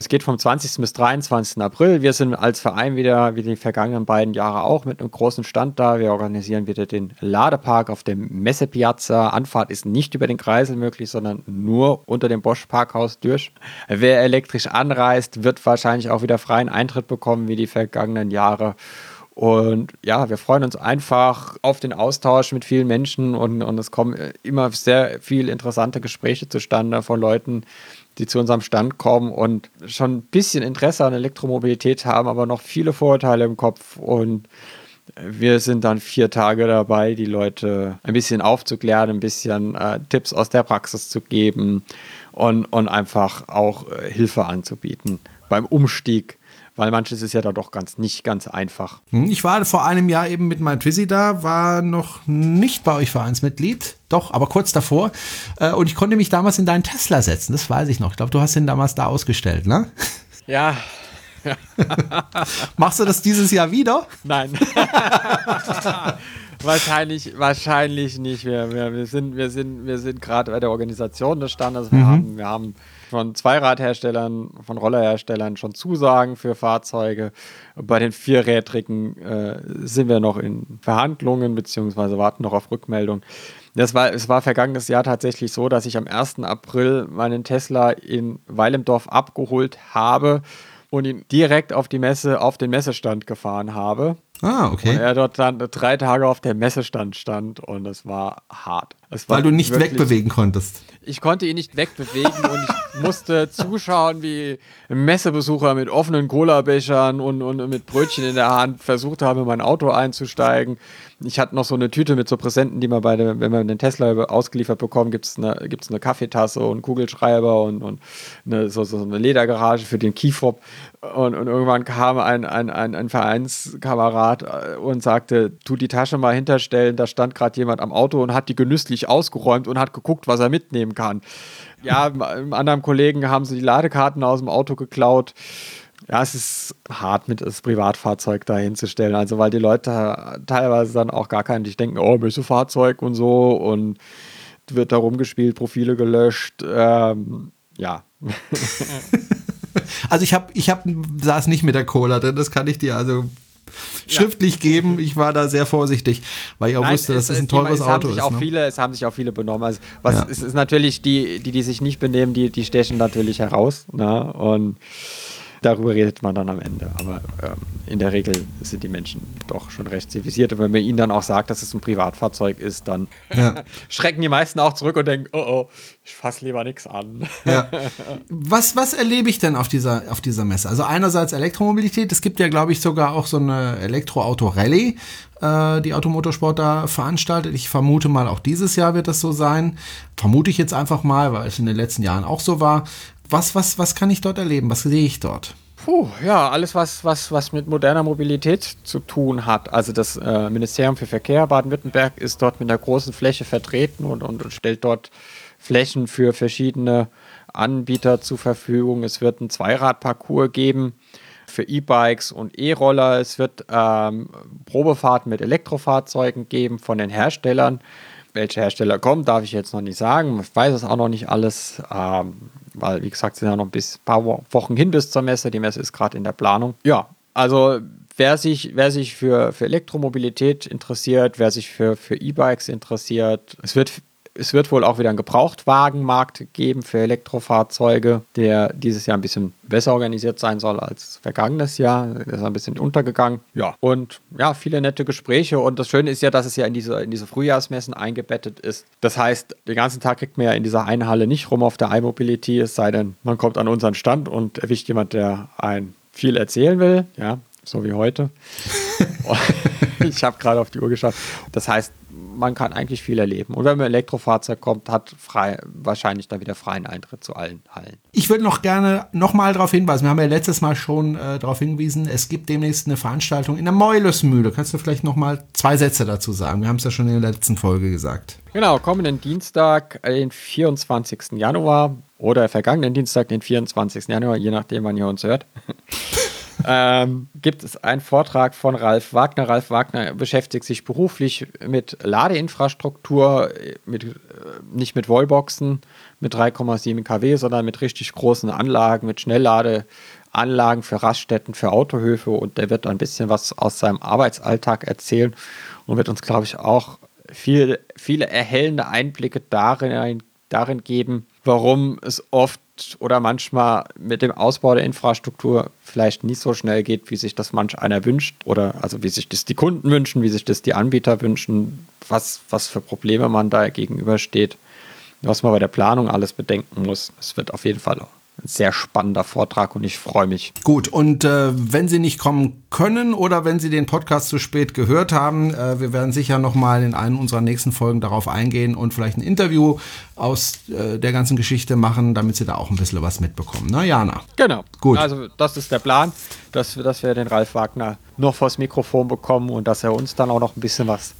Es geht vom 20. bis 23. April. Wir sind als Verein wieder, wie die vergangenen beiden Jahre auch, mit einem großen Stand da. Wir organisieren wieder den Ladepark auf dem Messepiazza. Anfahrt ist nicht über den Kreisel möglich, sondern nur unter dem Bosch Parkhaus durch. Wer elektrisch anreist, wird wahrscheinlich auch wieder freien Eintritt bekommen, wie die vergangenen Jahre. Und ja, wir freuen uns einfach auf den Austausch mit vielen Menschen und, und es kommen immer sehr viele interessante Gespräche zustande von Leuten, die zu unserem Stand kommen und schon ein bisschen Interesse an Elektromobilität haben, aber noch viele Vorurteile im Kopf. Und wir sind dann vier Tage dabei, die Leute ein bisschen aufzuklären, ein bisschen äh, Tipps aus der Praxis zu geben und, und einfach auch äh, Hilfe anzubieten beim Umstieg weil manches ist ja da doch ganz nicht ganz einfach. Hm, ich war vor einem Jahr eben mit meinem Twizy da, war noch nicht bei euch Vereinsmitglied, doch, aber kurz davor. Äh, und ich konnte mich damals in deinen Tesla setzen, das weiß ich noch. Ich glaube, du hast ihn damals da ausgestellt, ne? Ja. Machst du das dieses Jahr wieder? Nein. wahrscheinlich, wahrscheinlich nicht. Wir, wir, wir sind, wir sind, wir sind gerade bei der Organisation des Standes. Wir, mhm. haben, wir haben von Zweiradherstellern, von Rollerherstellern schon Zusagen für Fahrzeuge. Bei den Vierrädrigen äh, sind wir noch in Verhandlungen beziehungsweise warten noch auf Rückmeldung. Das war, es war vergangenes Jahr tatsächlich so, dass ich am 1. April meinen Tesla in Weilendorf abgeholt habe und ihn direkt auf die Messe, auf den Messestand gefahren habe. Ah, okay. Und er dort dann drei Tage auf der Messestand stand und es war hart. Es war Weil du nicht wirklich- wegbewegen konntest. Ich konnte ihn nicht wegbewegen und ich musste zuschauen, wie Messebesucher mit offenen Cola-Bechern und, und mit Brötchen in der Hand versucht haben, in mein Auto einzusteigen. Ich hatte noch so eine Tüte mit so Präsenten, die man bei der, wenn man den Tesla ausgeliefert bekommt, gibt es eine, gibt's eine Kaffeetasse und einen Kugelschreiber und, und eine, so, so eine Ledergarage für den Keyfob. Und, und irgendwann kam ein, ein, ein, ein Vereinskamerad äh, und sagte, tu die Tasche mal hinterstellen, da stand gerade jemand am Auto und hat die genüsslich ausgeräumt und hat geguckt, was er mitnehmen kann. Ja, einem anderen Kollegen haben sie die Ladekarten aus dem Auto geklaut. Ja, es ist hart, mit das Privatfahrzeug da hinzustellen. Also, weil die Leute teilweise dann auch gar kein, die denken, oh, Messefahrzeug und so und wird da rumgespielt, Profile gelöscht. Ähm, ja, Also ich habe, ich hab, saß nicht mit der Cola drin, das kann ich dir also schriftlich geben. Ich war da sehr vorsichtig, weil ich auch Nein, wusste, dass es- es ein teures es haben Auto ist. Auch Ne? viele, es haben sich auch viele benommen. Also, was, Ja. Es ist natürlich die, die, die sich nicht benehmen, die, die stechen natürlich heraus. Ne? Und darüber redet man dann am Ende. Aber ähm, in der Regel sind die Menschen doch schon recht zivilisiert. Und wenn man ihnen dann auch sagt, dass es ein Privatfahrzeug ist, dann Ja. schrecken die meisten auch zurück und denken, oh oh, ich fasse lieber nichts an. Ja. Was, was erlebe ich denn auf dieser, auf dieser Messe? Also einerseits Elektromobilität, es gibt ja, glaube ich, sogar auch so eine Elektroauto-Rallye, äh, die Automotorsport da veranstaltet. Ich vermute mal, auch dieses Jahr wird das so sein. Vermute ich jetzt einfach mal, weil es in den letzten Jahren auch so war. Was, was, was kann ich dort erleben? Was sehe ich dort? Puh, ja, alles, was, was, was mit moderner Mobilität zu tun hat. Also das äh, Ministerium für Verkehr Baden-Württemberg ist dort mit einer großen Fläche vertreten und, und, und stellt dort Flächen für verschiedene Anbieter zur Verfügung. Es wird einen Zweiradparcours geben für E-Bikes und E-Roller. Es wird ähm, Probefahrten mit Elektrofahrzeugen geben von den Herstellern. Welche Hersteller kommen, darf ich jetzt noch nicht sagen. Ich weiß es auch noch nicht alles, ähm, weil, wie gesagt, sind ja noch ein paar Wo- Wochen hin bis zur Messe. Die Messe ist gerade in der Planung. Ja, also wer sich, wer sich für, für Elektromobilität interessiert, wer sich für, für E-Bikes interessiert, es wird es wird wohl auch wieder einen Gebrauchtwagenmarkt geben für Elektrofahrzeuge, der dieses Jahr ein bisschen besser organisiert sein soll als vergangenes Jahr. Der ist ein bisschen untergegangen. Ja, und ja, viele nette Gespräche. Und das Schöne ist ja, dass es ja in diese, in diese Frühjahrsmessen eingebettet ist. Das heißt, den ganzen Tag kriegt man ja in dieser einen Halle nicht rum auf der iMobility, es sei denn, man kommt an unseren Stand und erwischt jemand, der ein viel erzählen will. Ja, so wie heute. ich habe gerade auf die Uhr geschaut. Das heißt, man kann eigentlich viel erleben. Und wenn man Elektrofahrzeug kommt, hat frei, wahrscheinlich dann wieder freien Eintritt zu allen Hallen. Ich würde noch gerne nochmal darauf hinweisen, wir haben ja letztes Mal schon äh, darauf hingewiesen, es gibt demnächst eine Veranstaltung in der Meulesmühle. Kannst du vielleicht nochmal zwei Sätze dazu sagen? Wir haben es ja schon in der letzten Folge gesagt. Genau, kommenden Dienstag, äh, den 24. Januar oder vergangenen Dienstag, den 24. Januar, je nachdem, wann ihr uns hört, ähm, gibt es einen Vortrag von Ralf Wagner. Ralf Wagner beschäftigt sich beruflich mit Ladeinfrastruktur, mit, äh, nicht mit Wallboxen mit 3,7 kW, sondern mit richtig großen Anlagen, mit Schnellladeanlagen für Raststätten, für Autohöfe und der wird ein bisschen was aus seinem Arbeitsalltag erzählen und wird uns, glaube ich, auch viel, viele erhellende Einblicke darin, darin geben, warum es oft oder manchmal mit dem Ausbau der Infrastruktur vielleicht nicht so schnell geht, wie sich das manch einer wünscht oder also wie sich das die Kunden wünschen, wie sich das die Anbieter wünschen, was, was für Probleme man da gegenübersteht, was man bei der Planung alles bedenken muss. Es wird auf jeden Fall sehr spannender Vortrag und ich freue mich. Gut, und äh, wenn Sie nicht kommen können oder wenn Sie den Podcast zu spät gehört haben, äh, wir werden sicher nochmal in einer unserer nächsten Folgen darauf eingehen und vielleicht ein Interview aus äh, der ganzen Geschichte machen, damit Sie da auch ein bisschen was mitbekommen. Na, Jana? Genau. Gut. Also das ist der Plan, dass wir, dass wir den Ralf Wagner noch vors Mikrofon bekommen und dass er uns dann auch noch ein bisschen was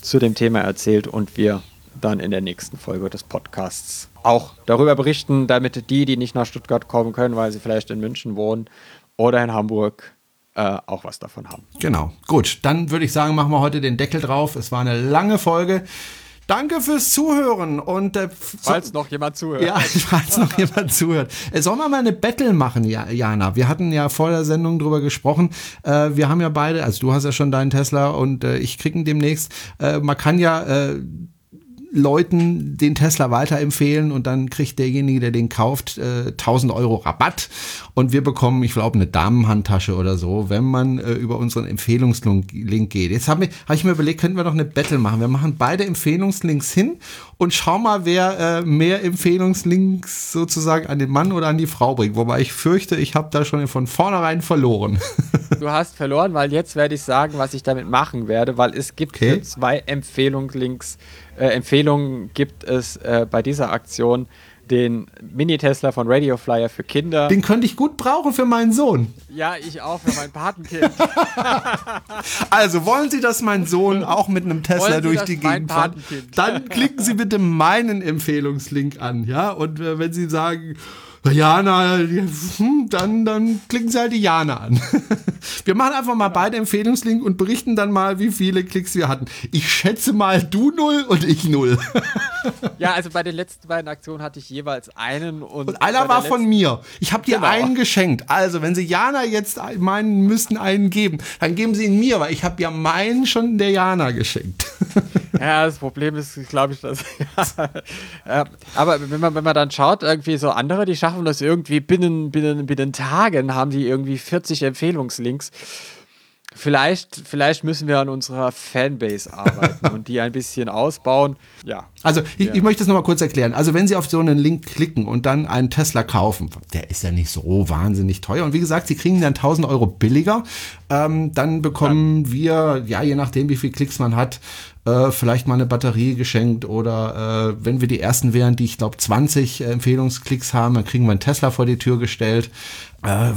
zu dem Thema erzählt und wir dann in der nächsten Folge des Podcasts auch darüber berichten, damit die, die nicht nach Stuttgart kommen können, weil sie vielleicht in München wohnen oder in Hamburg, äh, auch was davon haben. Genau. Gut, dann würde ich sagen, machen wir heute den Deckel drauf. Es war eine lange Folge. Danke fürs Zuhören und äh, so- Falls noch jemand zuhört. Ja, falls noch jemand zuhört. Äh, Sollen wir mal eine Battle machen, Ja- Jana? Wir hatten ja vor der Sendung drüber gesprochen. Äh, wir haben ja beide, also du hast ja schon deinen Tesla und äh, ich kriegen demnächst. Äh, man kann ja äh, Leuten den Tesla weiterempfehlen und dann kriegt derjenige, der den kauft, äh, 1000 Euro Rabatt und wir bekommen, ich glaube, eine Damenhandtasche oder so, wenn man äh, über unseren Empfehlungslink geht. Jetzt habe hab ich mir überlegt, könnten wir noch eine Battle machen. Wir machen beide Empfehlungslinks hin und schau mal, wer äh, mehr Empfehlungslinks sozusagen an den Mann oder an die Frau bringt. Wobei ich fürchte, ich habe da schon von vornherein verloren. Du hast verloren, weil jetzt werde ich sagen, was ich damit machen werde, weil es gibt okay. zwei Empfehlungslinks, äh, Empfehlungen gibt es äh, bei dieser Aktion den Mini-Tesla von Radio Flyer für Kinder. Den könnte ich gut brauchen für meinen Sohn. Ja, ich auch für mein Patenkind. also wollen Sie, dass mein Sohn auch mit einem Tesla durch die Gegend fährt? Dann klicken Sie bitte meinen Empfehlungslink an, ja? Und äh, wenn Sie sagen, Jana, hm, dann, dann klicken Sie halt die Jana an. Wir machen einfach mal beide Empfehlungslink und berichten dann mal, wie viele Klicks wir hatten. Ich schätze mal du null und ich null. Ja, also bei den letzten beiden Aktionen hatte ich jeweils einen und, und einer war von mir. Ich habe dir genau. einen geschenkt. Also, wenn Sie Jana jetzt meinen müssten einen geben, dann geben Sie ihn mir, weil ich habe ja meinen schon der Jana geschenkt. Ja, das Problem ist, glaube ich, dass. ja, aber wenn man, wenn man dann schaut, irgendwie so andere, die schaffen das irgendwie binnen, binnen, binnen Tagen, haben die irgendwie 40 Empfehlungslinks. Vielleicht, vielleicht müssen wir an unserer Fanbase arbeiten und die ein bisschen ausbauen. Ja. Also ich, ja. ich möchte es nochmal kurz erklären. Also wenn Sie auf so einen Link klicken und dann einen Tesla kaufen, der ist ja nicht so wahnsinnig teuer. Und wie gesagt, Sie kriegen dann 1000 Euro billiger. Ähm, dann bekommen ja. wir, ja, je nachdem, wie viel Klicks man hat, äh, vielleicht mal eine Batterie geschenkt oder äh, wenn wir die ersten wären, die ich glaube 20 Empfehlungsklicks haben, dann kriegen wir einen Tesla vor die Tür gestellt. Äh,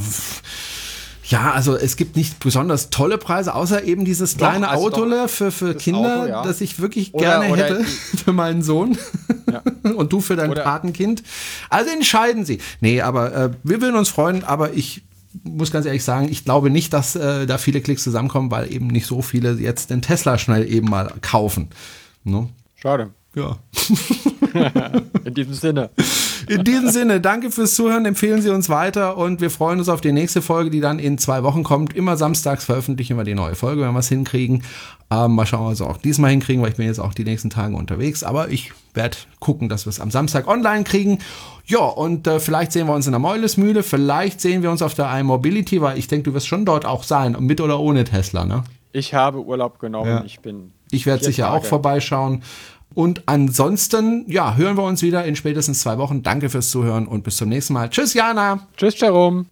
ja, also es gibt nicht besonders tolle Preise, außer eben dieses kleine also Auto für, für Kinder, Auto, ja. das ich wirklich oder, gerne oder hätte für meinen Sohn. Ja. Und du für dein oder Patenkind. Also entscheiden Sie. Nee, aber äh, wir würden uns freuen, aber ich muss ganz ehrlich sagen, ich glaube nicht, dass äh, da viele Klicks zusammenkommen, weil eben nicht so viele jetzt den Tesla schnell eben mal kaufen. Ne? Schade. Ja. In diesem Sinne. In diesem Sinne, danke fürs Zuhören, empfehlen Sie uns weiter und wir freuen uns auf die nächste Folge, die dann in zwei Wochen kommt. Immer samstags veröffentlichen wir die neue Folge, wenn wir es hinkriegen. Ähm, mal schauen, was wir auch diesmal hinkriegen, weil ich bin jetzt auch die nächsten Tage unterwegs. Aber ich werde gucken, dass wir es am Samstag online kriegen. Ja, und äh, vielleicht sehen wir uns in der Meulesmühle, vielleicht sehen wir uns auf der iMobility, weil ich denke, du wirst schon dort auch sein, mit oder ohne Tesla, ne? Ich habe Urlaub genommen, ja. ich bin. Ich werde sicher Tage. auch vorbeischauen. Und ansonsten, ja, hören wir uns wieder in spätestens zwei Wochen. Danke fürs Zuhören und bis zum nächsten Mal. Tschüss, Jana. Tschüss, Jerome.